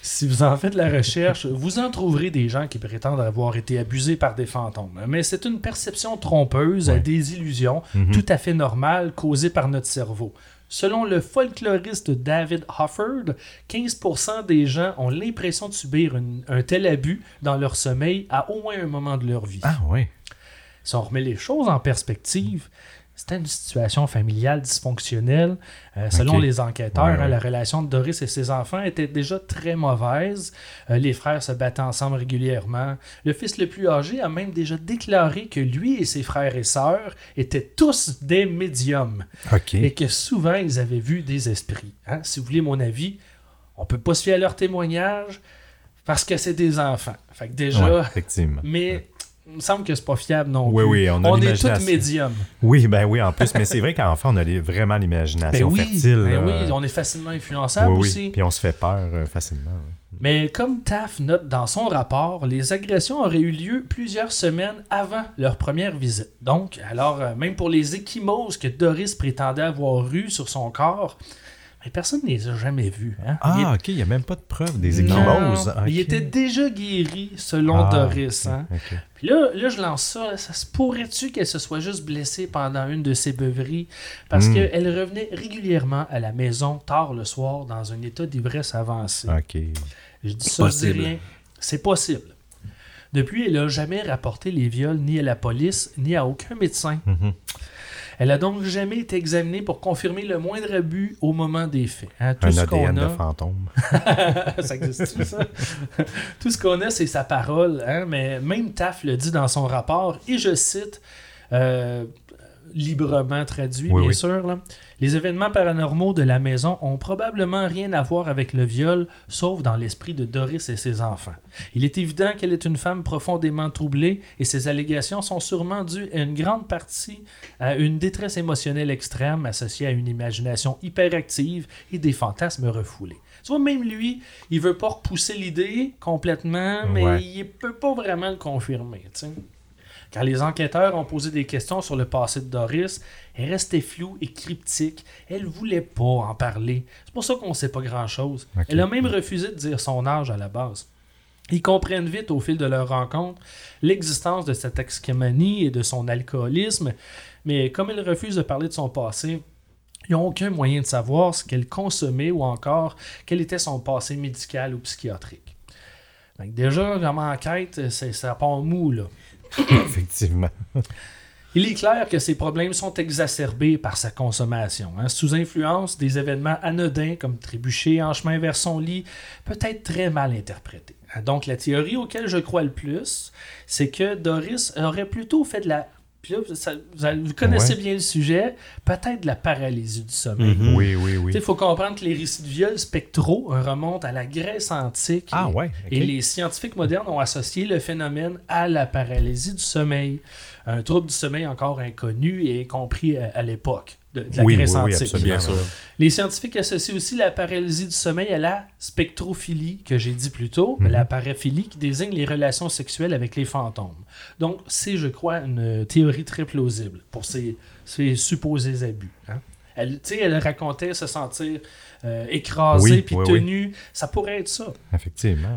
si vous en faites la recherche, vous en trouverez des gens qui prétendent avoir été abusés par des fantômes. Mais c'est une perception trompeuse, Ouais. des illusions, Mhm. tout à fait normales causées par notre cerveau. Selon le folkloriste David Hofford, 15% des gens ont l'impression de subir une- un tel abus dans leur sommeil à au moins un moment de leur vie. Ah oui. Si on remet les choses en perspective, c'était une situation familiale dysfonctionnelle. Euh, selon les enquêteurs, Ouais, hein, ouais. la relation de Doris et ses enfants était déjà très mauvaise. Euh, les frères se battaient ensemble régulièrement. Le fils le plus âgé a même déjà déclaré que lui et ses frères et sœurs étaient tous des médiums OK. et que souvent ils avaient vu des esprits. hein. Si vous voulez mon avis, on peut pas se fier à leurs témoignages parce que c'est des enfants. Fait que déjà, Ouais, effectivement. mais il me semble que c'est pas fiable non Oui, plus. oui, on a est tous médiums. Oui, ben oui, en plus. Mais c'est vrai qu'enfant, on a les- vraiment Ben l'imagination oui, fertile. ben oui, on est facilement influençable oui, oui. aussi. Puis on se fait peur euh, facilement. Mais comme Taff note dans son rapport, les agressions auraient eu lieu plusieurs semaines avant leur première visite. Donc, alors, euh, même pour les échymoses que Doris prétendait avoir eues sur son corps, mais personne ne les a jamais vues. hein. Il Ah, OK, il n'y a même pas de preuve des échymoses. Il était déjà guéri selon Ah, Doris. ok, hein. ok. Puis là, là, je lance ça. là, ça se pourrait-tu qu'elle se soit juste blessée pendant une de ses beuveries? Parce Hmm. qu'elle revenait régulièrement à la maison tard le soir dans un état d'ivresse avancé. OK. Je dis ça, je dis Possible. rien. C'est possible. Depuis, elle n'a jamais rapporté les viols ni à la police, ni à aucun médecin. Mhm. Elle a donc jamais été examinée pour confirmer le moindre abus au moment des faits. Hein, tout Un ce ADN qu'on de a, fantôme. ça existe ça? Tout ce qu'on a, c'est sa parole. hein, Mais même Taff le dit dans son rapport, et je cite, euh, librement traduit, Oui, bien oui. sûr. là. Les événements paranormaux de la maison ont probablement rien à voir avec le viol, sauf dans l'esprit de Doris et ses enfants. Il est évident qu'elle est une femme profondément troublée et ses allégations sont sûrement dues à une grande partie à une détresse émotionnelle extrême associée à une imagination hyperactive et des fantasmes refoulés. Tu vois, même lui, il veut pas repousser l'idée complètement, mais Ouais. il peut pas vraiment le confirmer. tu sais. Quand les enquêteurs ont posé des questions sur le passé de Doris, elle restait floue et cryptique. Elle voulait pas en parler. C'est pour ça qu'on sait pas grand-chose. Elle a même refusé de dire son âge à la base. Ils comprennent vite au fil de leur rencontre l'existence de cette excomanie et de son alcoolisme, mais comme elle refuse de parler de son passé, ils n'ont aucun moyen de savoir ce qu'elle consommait ou encore quel était son passé médical ou psychiatrique. Que déjà, comme enquête, c'est- ça part mou, là. Effectivement. Il est clair que ces problèmes sont exacerbés par sa consommation. hein. Sous influence, des événements anodins comme trébucher en chemin vers son lit peut être très mal interprétés. hein. Donc la théorie auquel je crois le plus, c'est que Doris aurait plutôt fait de la... puis là, ça- vous, connaissez Ouais. bien le sujet, peut-être de la paralysie du sommeil. Mhm. Oui, oui, oui. Il faut comprendre que les récits de viols spectraux remontent à la Grèce antique. Ah et- ouais. et les scientifiques modernes ont associé le phénomène à la paralysie du sommeil. Un trouble du sommeil encore inconnu et incompris à, à l'époque de, de la Oui, Grèce oui, oui, antique. absolument. Bien sûr. Les scientifiques associent aussi la paralysie du sommeil à la spectrophilie, que j'ai dit plus tôt, Mhm. la paraphilie qui désigne les relations sexuelles avec les fantômes. Donc, c'est, je crois, une théorie très plausible pour ces, ces supposés abus. hein. Elle, elle racontait se sentir euh, écrasée puis tenue. Ça pourrait être ça. Effectivement.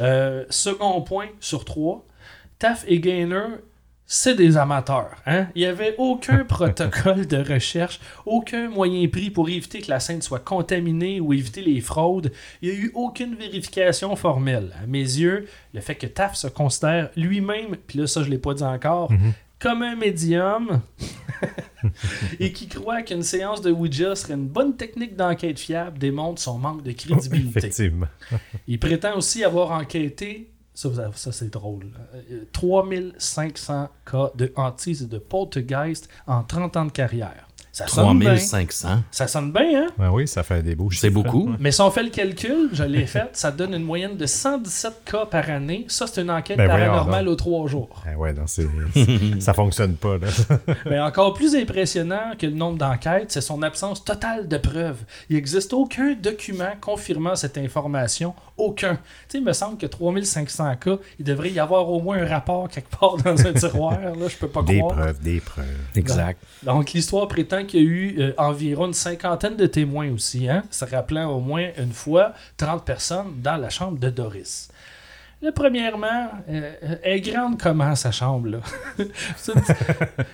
Euh, second point sur trois, Taff et Gaynor, c'est des amateurs. Hein? Il n'y avait aucun protocole de recherche, aucun moyen pris pour éviter que la scène soit contaminée ou éviter les fraudes. Il n'y a eu aucune vérification formelle. À mes yeux, le fait que Taff se considère lui-même, puis là ça je ne l'ai pas dit encore, comme un médium et qui croit qu'une séance de Ouija serait une bonne technique d'enquête fiable démontre son manque de crédibilité. Effectivement. Il prétend aussi avoir enquêté, ça, ça, c'est drôle, euh, 3500 cas de hantise et de poltergeist en 30 ans de carrière. Ça sonne bien. 3500. Ça sonne bien, hein? Ben oui, ça fait des beaux C'est beaucoup. hein. Mais si on fait le calcul, je l'ai fait, ça donne une moyenne de 117 cas par année. Ça, c'est une enquête Ben paranormale aux trois jours. Ah ouais, non, c'est, ça fonctionne pas. Là. Mais encore plus impressionnant que le nombre d'enquêtes, c'est son absence totale de preuves. Il n'existe aucun document confirmant cette information. Aucun. Tu sais, il me semble que 3500 cas, il devrait y avoir au moins un rapport quelque part dans un tiroir. Là, je peux pas Des croire. preuves, des preuves. Exact. Donc, l'histoire prétend qu'il y a eu euh, environ une cinquantaine de témoins aussi, hein, se rappelant au moins une fois 30 personnes dans la chambre de Doris. Là, premièrement, euh, elle est grande comment sa chambre là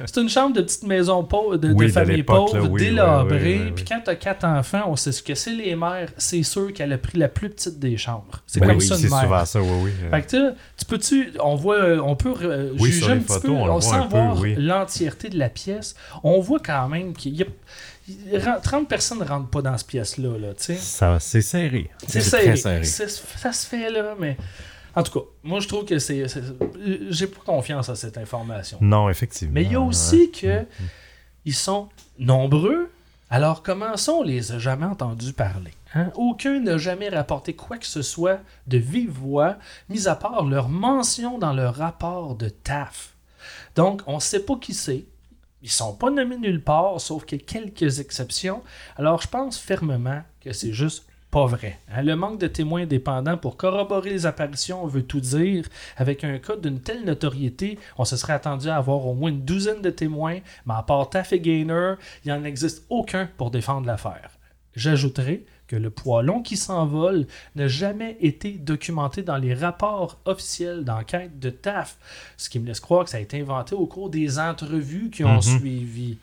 C'est une, chambre de petite maison pauvre, de, de Oui, de famille pauvre, là, oui, délabrée. oui, Puis quand t'as quatre enfants, on sait ce que c'est les mères. C'est sûr qu'elle a pris la plus petite des chambres. C'est Ben comme ça une mère. souvent ça, oui, oui. Euh, Fait que tu- tu peux-tu, on voit, euh, on peut euh, juger un petit photos, peu, on peu, voir l'entièreté de la pièce. On voit quand même qu'il y a il ren- 30 personnes ne rentrent pas dans cette pièce-là, là, c'est serré. C'est serré. Ça se fait, là, mais... En tout cas, moi, je trouve que c'est... J'ai pas confiance à cette information. Non, effectivement. Mais il y a aussi que ils sont nombreux. Alors, commençons, on les a jamais entendus parler. hein? Aucun n'a jamais rapporté quoi que ce soit de vive voix, mis à part leur mention dans le rapport de TAF. Donc, on ne sait pas qui c'est. Ils sont pas nommés nulle part, sauf que quelques exceptions. Alors, je pense fermement que c'est juste pas vrai. hein? Le manque de témoins indépendants pour corroborer les apparitions veut tout dire. Avec un cas d'une telle notoriété, on se serait attendu à avoir au moins une douzaine de témoins, mais à part Taff et Gaynor, il n'en existe aucun pour défendre l'affaire. J'ajouterai que le poilon qui s'envole n'a jamais été documenté dans les rapports officiels d'enquête de TAF, ce qui me laisse croire que ça a été inventé au cours des entrevues qui ont Mhm. suivi.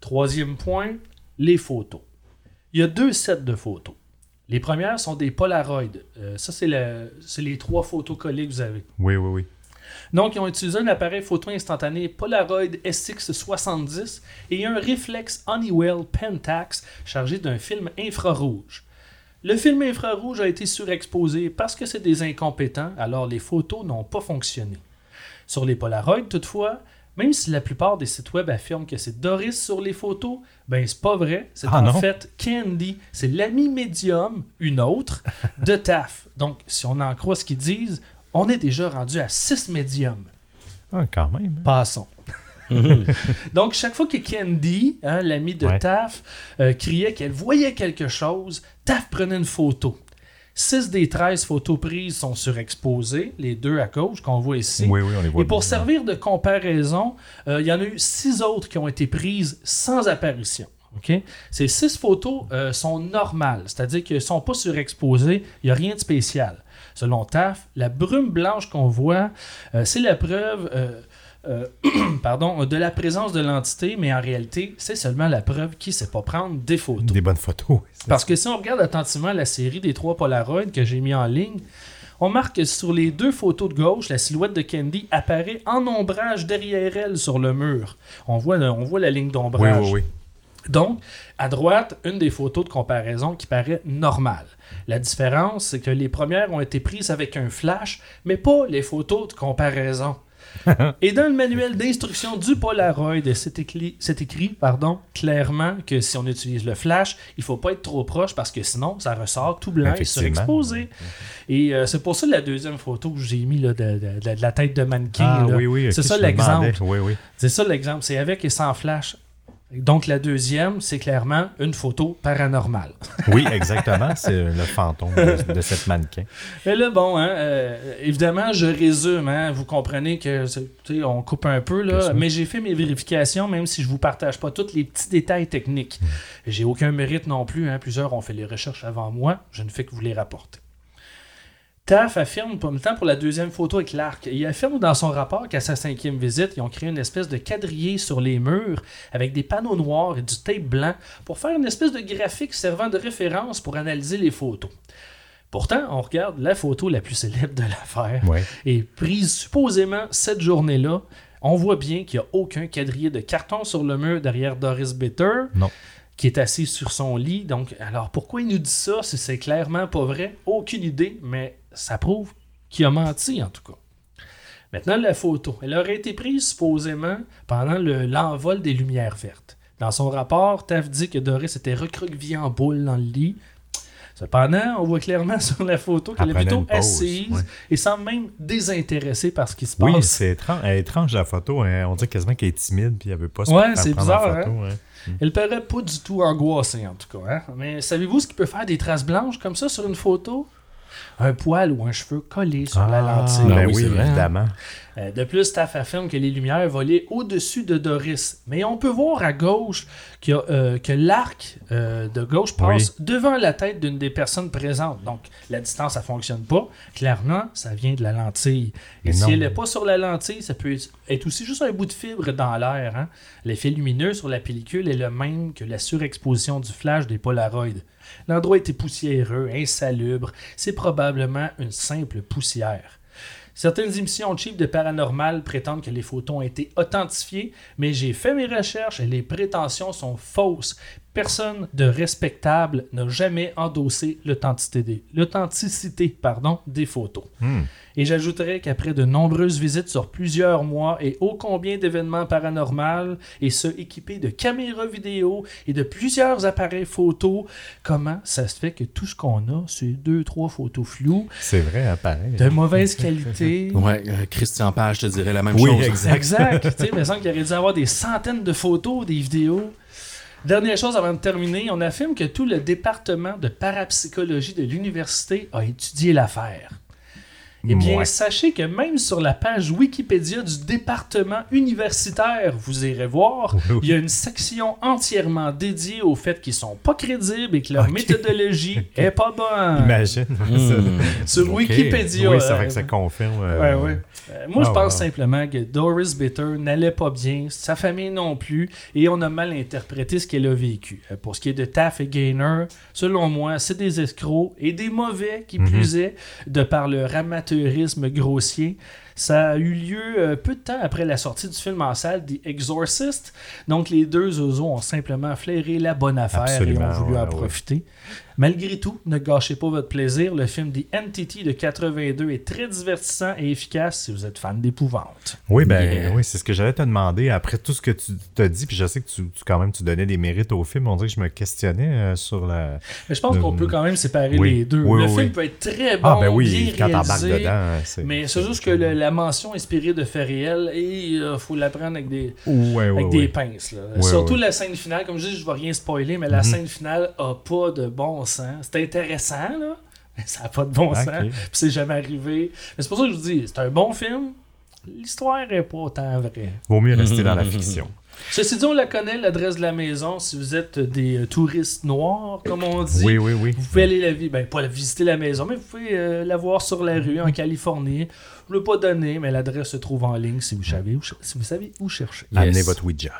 Troisième point, les photos. Il y a deux sets de photos. Les premières sont des Polaroid. Euh, ça, c'est le- c'est les trois photos collées que vous avez. Oui, oui, oui. Donc, ils ont utilisé un appareil photo instantané Polaroid SX70 et un réflexe Honeywell Pentax chargé d'un film infrarouge. Le film infrarouge a été surexposé parce que c'est des incompétents, alors les photos n'ont pas fonctionné. Sur les Polaroid, toutefois, même si la plupart des sites web affirment que c'est Doris sur les photos, ben c'est pas vrai. C'est Ah, en non? fait Candy. C'est l'ami médium, une autre, de TAF. Donc, si on en croit ce qu'ils disent, on est déjà rendu à 6 médiums. Ah, quand même. Passons. Donc, chaque fois que Candy, hein, l'ami de Ouais. Taf, euh, criait qu'elle voyait quelque chose, Taf prenait une photo. 6 des 13 photos prises sont surexposées, les deux à gauche qu'on voit ici. Oui, oui, on les voit Et pour bien. servir de comparaison, euh, il y en a eu 6 autres qui ont été prises sans apparition. OK? Ces 6 photos euh, sont normales, c'est-à-dire qu'elles ne sont pas surexposées, il n'y a rien de spécial. Selon TAF, la brume blanche qu'on voit, euh, c'est la preuve euh, pardon, de la présence de l'entité, mais en réalité, c'est seulement la preuve qu'il ne sait pas prendre des photos. Des bonnes photos. Parce que si on regarde attentivement la série des trois Polaroids que j'ai mis en ligne, on marque que sur les deux photos de gauche, la silhouette de Candy apparaît en ombrage derrière elle sur le mur. On voit, le- on voit la ligne Oui, d'ombrage. oui, oui. Donc, à droite, une des photos de comparaison qui paraît normale. La différence, c'est que les premières ont été prises avec un flash, mais pas les photos de comparaison. Et dans le manuel d'instruction du Polaroid, c'est écrit, pardon, clairement que si on utilise le flash, il faut pas être trop proche parce que sinon, ça ressort tout blanc et surexposé. Et euh, c'est pour ça la deuxième photo que j'ai mis là, de, de- de- de la tête de mannequin. Ah, oui, oui. c'est ça l'exemple. Oui, oui. C'est ça l'exemple. C'est avec et sans flash. Donc la deuxième, c'est clairement une photo paranormale. Oui, exactement. C'est le fantôme de, de cette mannequin. Mais là, bon, hein, euh, évidemment, je résume. hein, vous comprenez que on coupe un peu, là, mais j'ai fait mes vérifications, même si je vous partage pas tous les petits détails techniques. Mm. J'ai aucun mérite non plus. hein, plusieurs ont fait les recherches avant moi. Je ne fais que vous les rapporter. TAF affirme, pour le temps pour la deuxième photo avec l'arc, il affirme dans son rapport qu'à sa cinquième visite, ils ont créé une espèce de quadrillé sur les murs avec des panneaux noirs et du tape blanc pour faire une espèce de graphique servant de référence pour analyser les photos. Pourtant, on regarde la photo la plus célèbre de l'affaire et prise supposément cette journée-là. On voit bien qu'il n'y a aucun quadrillé de carton sur le mur derrière Doris Bitter, Non. qui est assis sur son lit. Donc, alors pourquoi il nous dit ça si c'est clairement pas vrai? Aucune idée, mais ça prouve qu'il a menti en tout cas. Maintenant, la photo. Elle aurait été prise supposément pendant le- l'envol des lumières vertes. Dans son rapport, Taff dit que Doris était recroquevillée en boule dans le lit. Cependant, on voit clairement sur la photo qu'elle est plutôt pause, assise ouais. et semble même désintéressée par ce qui se Oui, passe. c'est étrange, la photo. hein. On dirait quasiment qu'elle est timide puis elle veut pas se Ouais, c'est bizarre, hein. photo, ouais. Elle paraît pas du tout angoissée, en tout cas. hein. Mais savez-vous ce qui peut faire des traces blanches comme ça sur une photo? Un poil ou un cheveu collé sur la Ah, lentille. ben oui, oui, vrai, hein. évidemment. Euh, de plus, Taff affirme que les lumières volaient au-dessus de Doris. Mais on peut voir à gauche a, euh, que l'arc euh, de gauche passe devant la tête d'une des personnes présentes. Donc, la distance, ça fonctionne pas. Clairement, ça vient de la lentille. Et si elle n'est pas sur la lentille, ça peut être aussi juste un bout de fibre dans l'air. hein. L'effet lumineux sur la pellicule est le même que la surexposition du flash des Polaroids. L'endroit était poussiéreux, insalubre. C'est probablement une simple poussière. Certaines émissions cheap de paranormal prétendent que les photos ont été authentifiées, mais j'ai fait mes recherches et les prétentions sont fausses. Personne de respectable n'a jamais endossé l'authenticité pardon, des photos. Hmm. Et j'ajouterais qu'après de nombreuses visites sur plusieurs mois et ô combien d'événements paranormaux, et ce équipés de caméras vidéo et de plusieurs appareils photo, comment ça se fait que tout ce qu'on a, c'est deux, trois photos floues, C'est vrai, hein, pareil. de mauvaise qualité. Ouais, euh, Christian Page te dirait la même Oui, chose. exact. Exact. tu sais, il me semble qu'il aurait dû avoir des centaines de photos, des vidéos. Dernière chose avant de terminer, on affirme que tout le département de parapsychologie de l'université a étudié l'affaire. Eh bien, Ouais. sachez que même sur la page Wikipédia du département universitaire, vous irez voir, Oui, oui. il y a une section entièrement dédiée au fait qu'ils sont pas crédibles et que leur méthodologie est pas bonne. Imagine. Hmm. Sur. Wikipédia. oui, c'est euh, vrai que ça confirme. Ouais, euh, ouais. Euh, moi, je Ah, pense ouais. simplement que Doris Bitter n'allait pas bien, sa famille non plus, et on a mal interprété ce qu'elle a vécu. Euh, Pour ce qui est de Taff et Gaynor, selon moi, c'est des escrocs et des mauvais qui Mhm. plus est, de par leur amateurisme grossier. Ça a eu lieu euh, peu de temps après la sortie du film en salle The Exorcist. Donc, les deux oiseaux ont simplement flairé la bonne affaire Absolument, et ont voulu ouais, en ouais. profiter. Malgré tout, ne gâchez pas votre plaisir. Le film The Entity de 82 est très divertissant et efficace si vous êtes fan d'épouvante. Oui, ben Yeah. oui, c'est ce que j'allais te demander. Après tout ce que tu t'as dit, puis je sais que tu, tu- quand même tu donnais des mérites au film, on dirait que je me questionnais euh, sur la. Mais je pense Euh, qu'on peut quand même séparer oui. les deux. Oui, le oui, film peut être très bon, ah ben oui, bien quand t'embarques réalisé, dedans. Mais c'est juste que le- la mention inspirée de faits réels, il faut la prendre avec des, Ouais, avec ouais. des pinces. là. Surtout la scène finale, comme je dis, je ne vais rien spoiler, mais la Mhm. scène finale a pas de bon sens. C'est intéressant, là, mais ça n'a pas de bon sens. Puis c'est jamais arrivé. Mais c'est pour ça que je vous dis, c'est un bon film. L'histoire est pas autant vraie. Vaut mieux rester dans la fiction. Ceci dit, on la connaît, l'adresse de la maison. Si vous êtes des euh, touristes noirs, comme on dit, Oui, oui, oui. vous pouvez aller la ben, pas la visiter la maison, mais vous pouvez euh, la voir sur la rue en Californie. Je ne l'ai pas donné, mais l'adresse se trouve en ligne si vous savez où, ch- si vous savez où chercher. Yes. Amenez votre Ouija.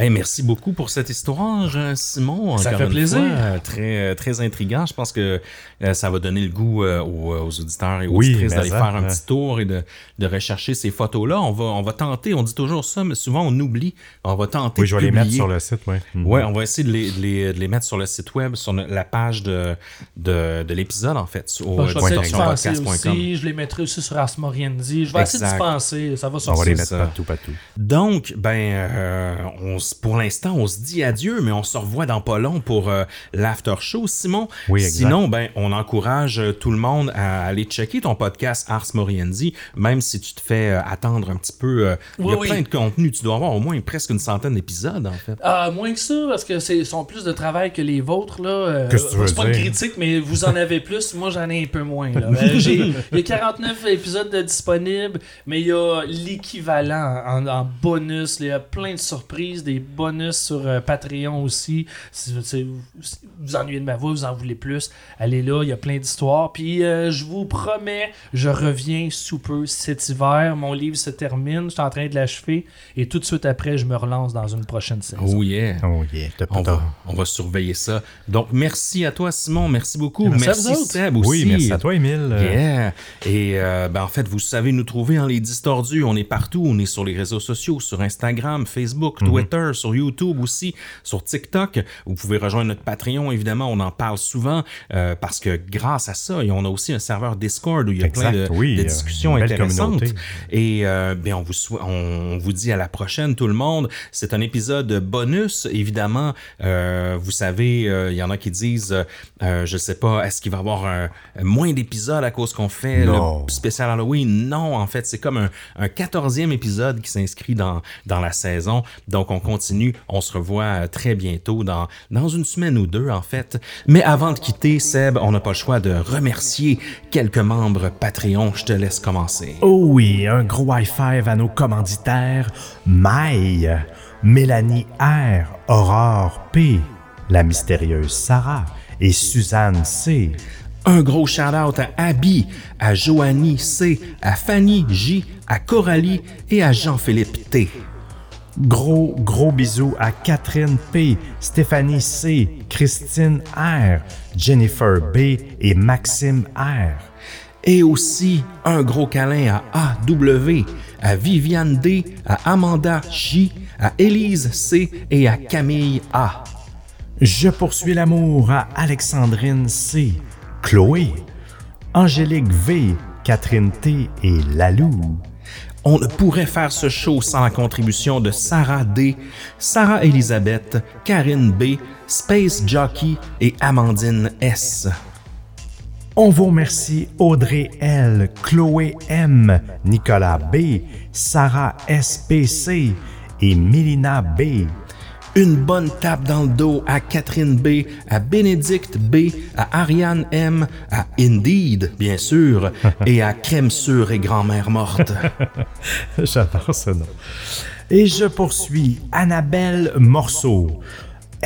Hey, merci beaucoup pour cette histoire, Simon. Ça fait plaisir. fois, euh, très, euh, très intriguant. Je pense que euh, ça va donner le goût euh, aux, aux auditeurs et aux Oui, auditrices d'aller faire un petit tour et de, de rechercher ces photos-là. On va, on va tenter, on dit toujours ça, mais souvent on oublie. On va tenter Oui, je de vais les mettre sur le site, oui. Ouais, on va essayer de les, de les, de les mettre sur le site web, sur la page de, de, de l'épisode, en fait, au Bon, je vais aussi. Je les mettrai aussi sur Ars Morienzi. Je vais essayer Exact. d'y penser. Ça va On sortir. va les mettre partout, partout. Donc, ben, euh, on, s- pour l'instant, on se dit adieu, mais on se revoit dans pas long pour euh, l'after show. Simon, Oui, sinon, ben, on encourage euh, tout le monde à aller checker ton podcast Ars Moriendi, même si tu te fais euh, attendre un petit peu. euh, il y a Oui, plein de contenu. Tu dois avoir au moins presque une centaine d'épisodes, en fait. Ah, moins que ça, parce que c'est sont plus de travail que les vôtres. là. Euh, tu veux c'est pas une critique, mais vous en avez plus. Moi, j'en ai un peu moins. là. Euh, j'ai- Il y a 49 épisodes de disponibles, mais il y a l'équivalent en, en bonus. Il y a plein de surprises, des bonus sur euh, Patreon aussi. Si, si vous si vous vous ennuyez de ma voix, vous en voulez plus, allez là, il y a plein d'histoires. Puis euh, je vous promets, je reviens sous peu cet hiver. Mon livre se termine, je suis en train de l'achever. Et tout de suite après, je me relance dans une prochaine saison. Oh yeah. Oh yeah. On va, on va surveiller ça. Donc, merci à toi, Simon. Merci beaucoup. Merci à Merci, vous. Seb aussi. Oui, merci à toi, Émile. Euh, Yeah. Et euh, ben, en fait, vous savez nous trouver en les distordus. On est partout. On est sur les réseaux sociaux, sur Instagram, Facebook, Mhm. Twitter, sur YouTube aussi, sur TikTok. Vous pouvez rejoindre notre Patreon, évidemment. On en parle souvent euh, parce que grâce à ça, et on a aussi un serveur Discord où il y a Exact, plein de, oui, de euh, discussions intéressantes. communauté. Et euh, ben, on, vous on vous dit à la prochaine, tout le monde. C'est un épisode bonus, évidemment. Euh, vous savez, il y en a qui disent, je sais pas, est-ce qu'il va y avoir un, moins d'épisodes à cause qu'on fait Non. le spécial Halloween? Non, en fait, c'est comme un, un 14e épisode qui s'inscrit dans, dans la saison. Donc, on On se revoit euh, très bientôt, dans, dans une semaine ou deux, en fait. Mais avant de quitter, Seb, on n'a pas le choix de remercier quelques membres Patreon. Je te laisse commencer. Oh oui, un gros high five à nos commanditaires Maï, Mélanie R, Aurore P, la mystérieuse Sarah et Suzanne C. Un gros shout-out à Abby, à Joanie C, à Fanny J, à Coralie et à Jean-Philippe T. Gros, gros bisous à Catherine P, Stéphanie C, Christine R, Jennifer B et Maxime R. Et aussi un gros câlin à AW, à Viviane D, à Amanda J, à Élise C et à Camille A. Je poursuis l'amour à Alexandrine C, Chloé, Angélique V, Catherine T et Lalou. On ne pourrait faire ce show sans la contribution de Sarah D, Sarah Elisabeth, Karine B, Space Jockey et Amandine S. On vous remercie Audrey L, Chloé M, Nicolas B, Sarah SPC et Mélina B. une bonne tape dans le dos à Catherine B, à Bénédicte B, à Ariane M, à Indeed, bien sûr, et à Crème sûre et grand-mère morte. J'adore ce nom. Et je poursuis Annabelle Morceau,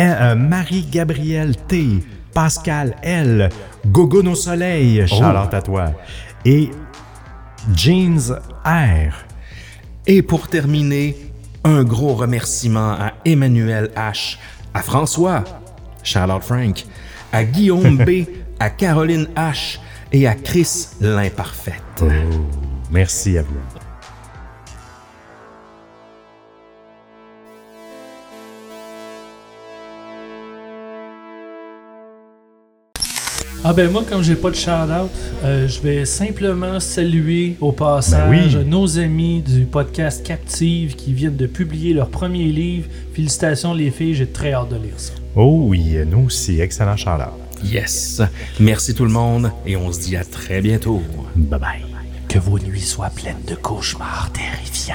euh, Marie-Gabrielle T, Pascal L, Gogo au soleil, Charlotte à toi, et Jeans R. Et pour terminer, un gros remerciement à Emmanuel H, à François, Charlotte Frank, à Guillaume B, à Caroline H et à Chris l'imparfaite. Oh, merci à vous. Ah ben moi, comme j'ai pas de shout-out, euh, je vais simplement saluer au passage Ben oui. nos amis du podcast Captive qui viennent de publier leur premier livre. Félicitations les filles, j'ai très hâte de lire ça. Oh oui, nous aussi, excellent Charlotte. Yes. Merci tout le monde et on se dit à très bientôt. Bye bye. Que vos nuits soient pleines de cauchemars terrifiants.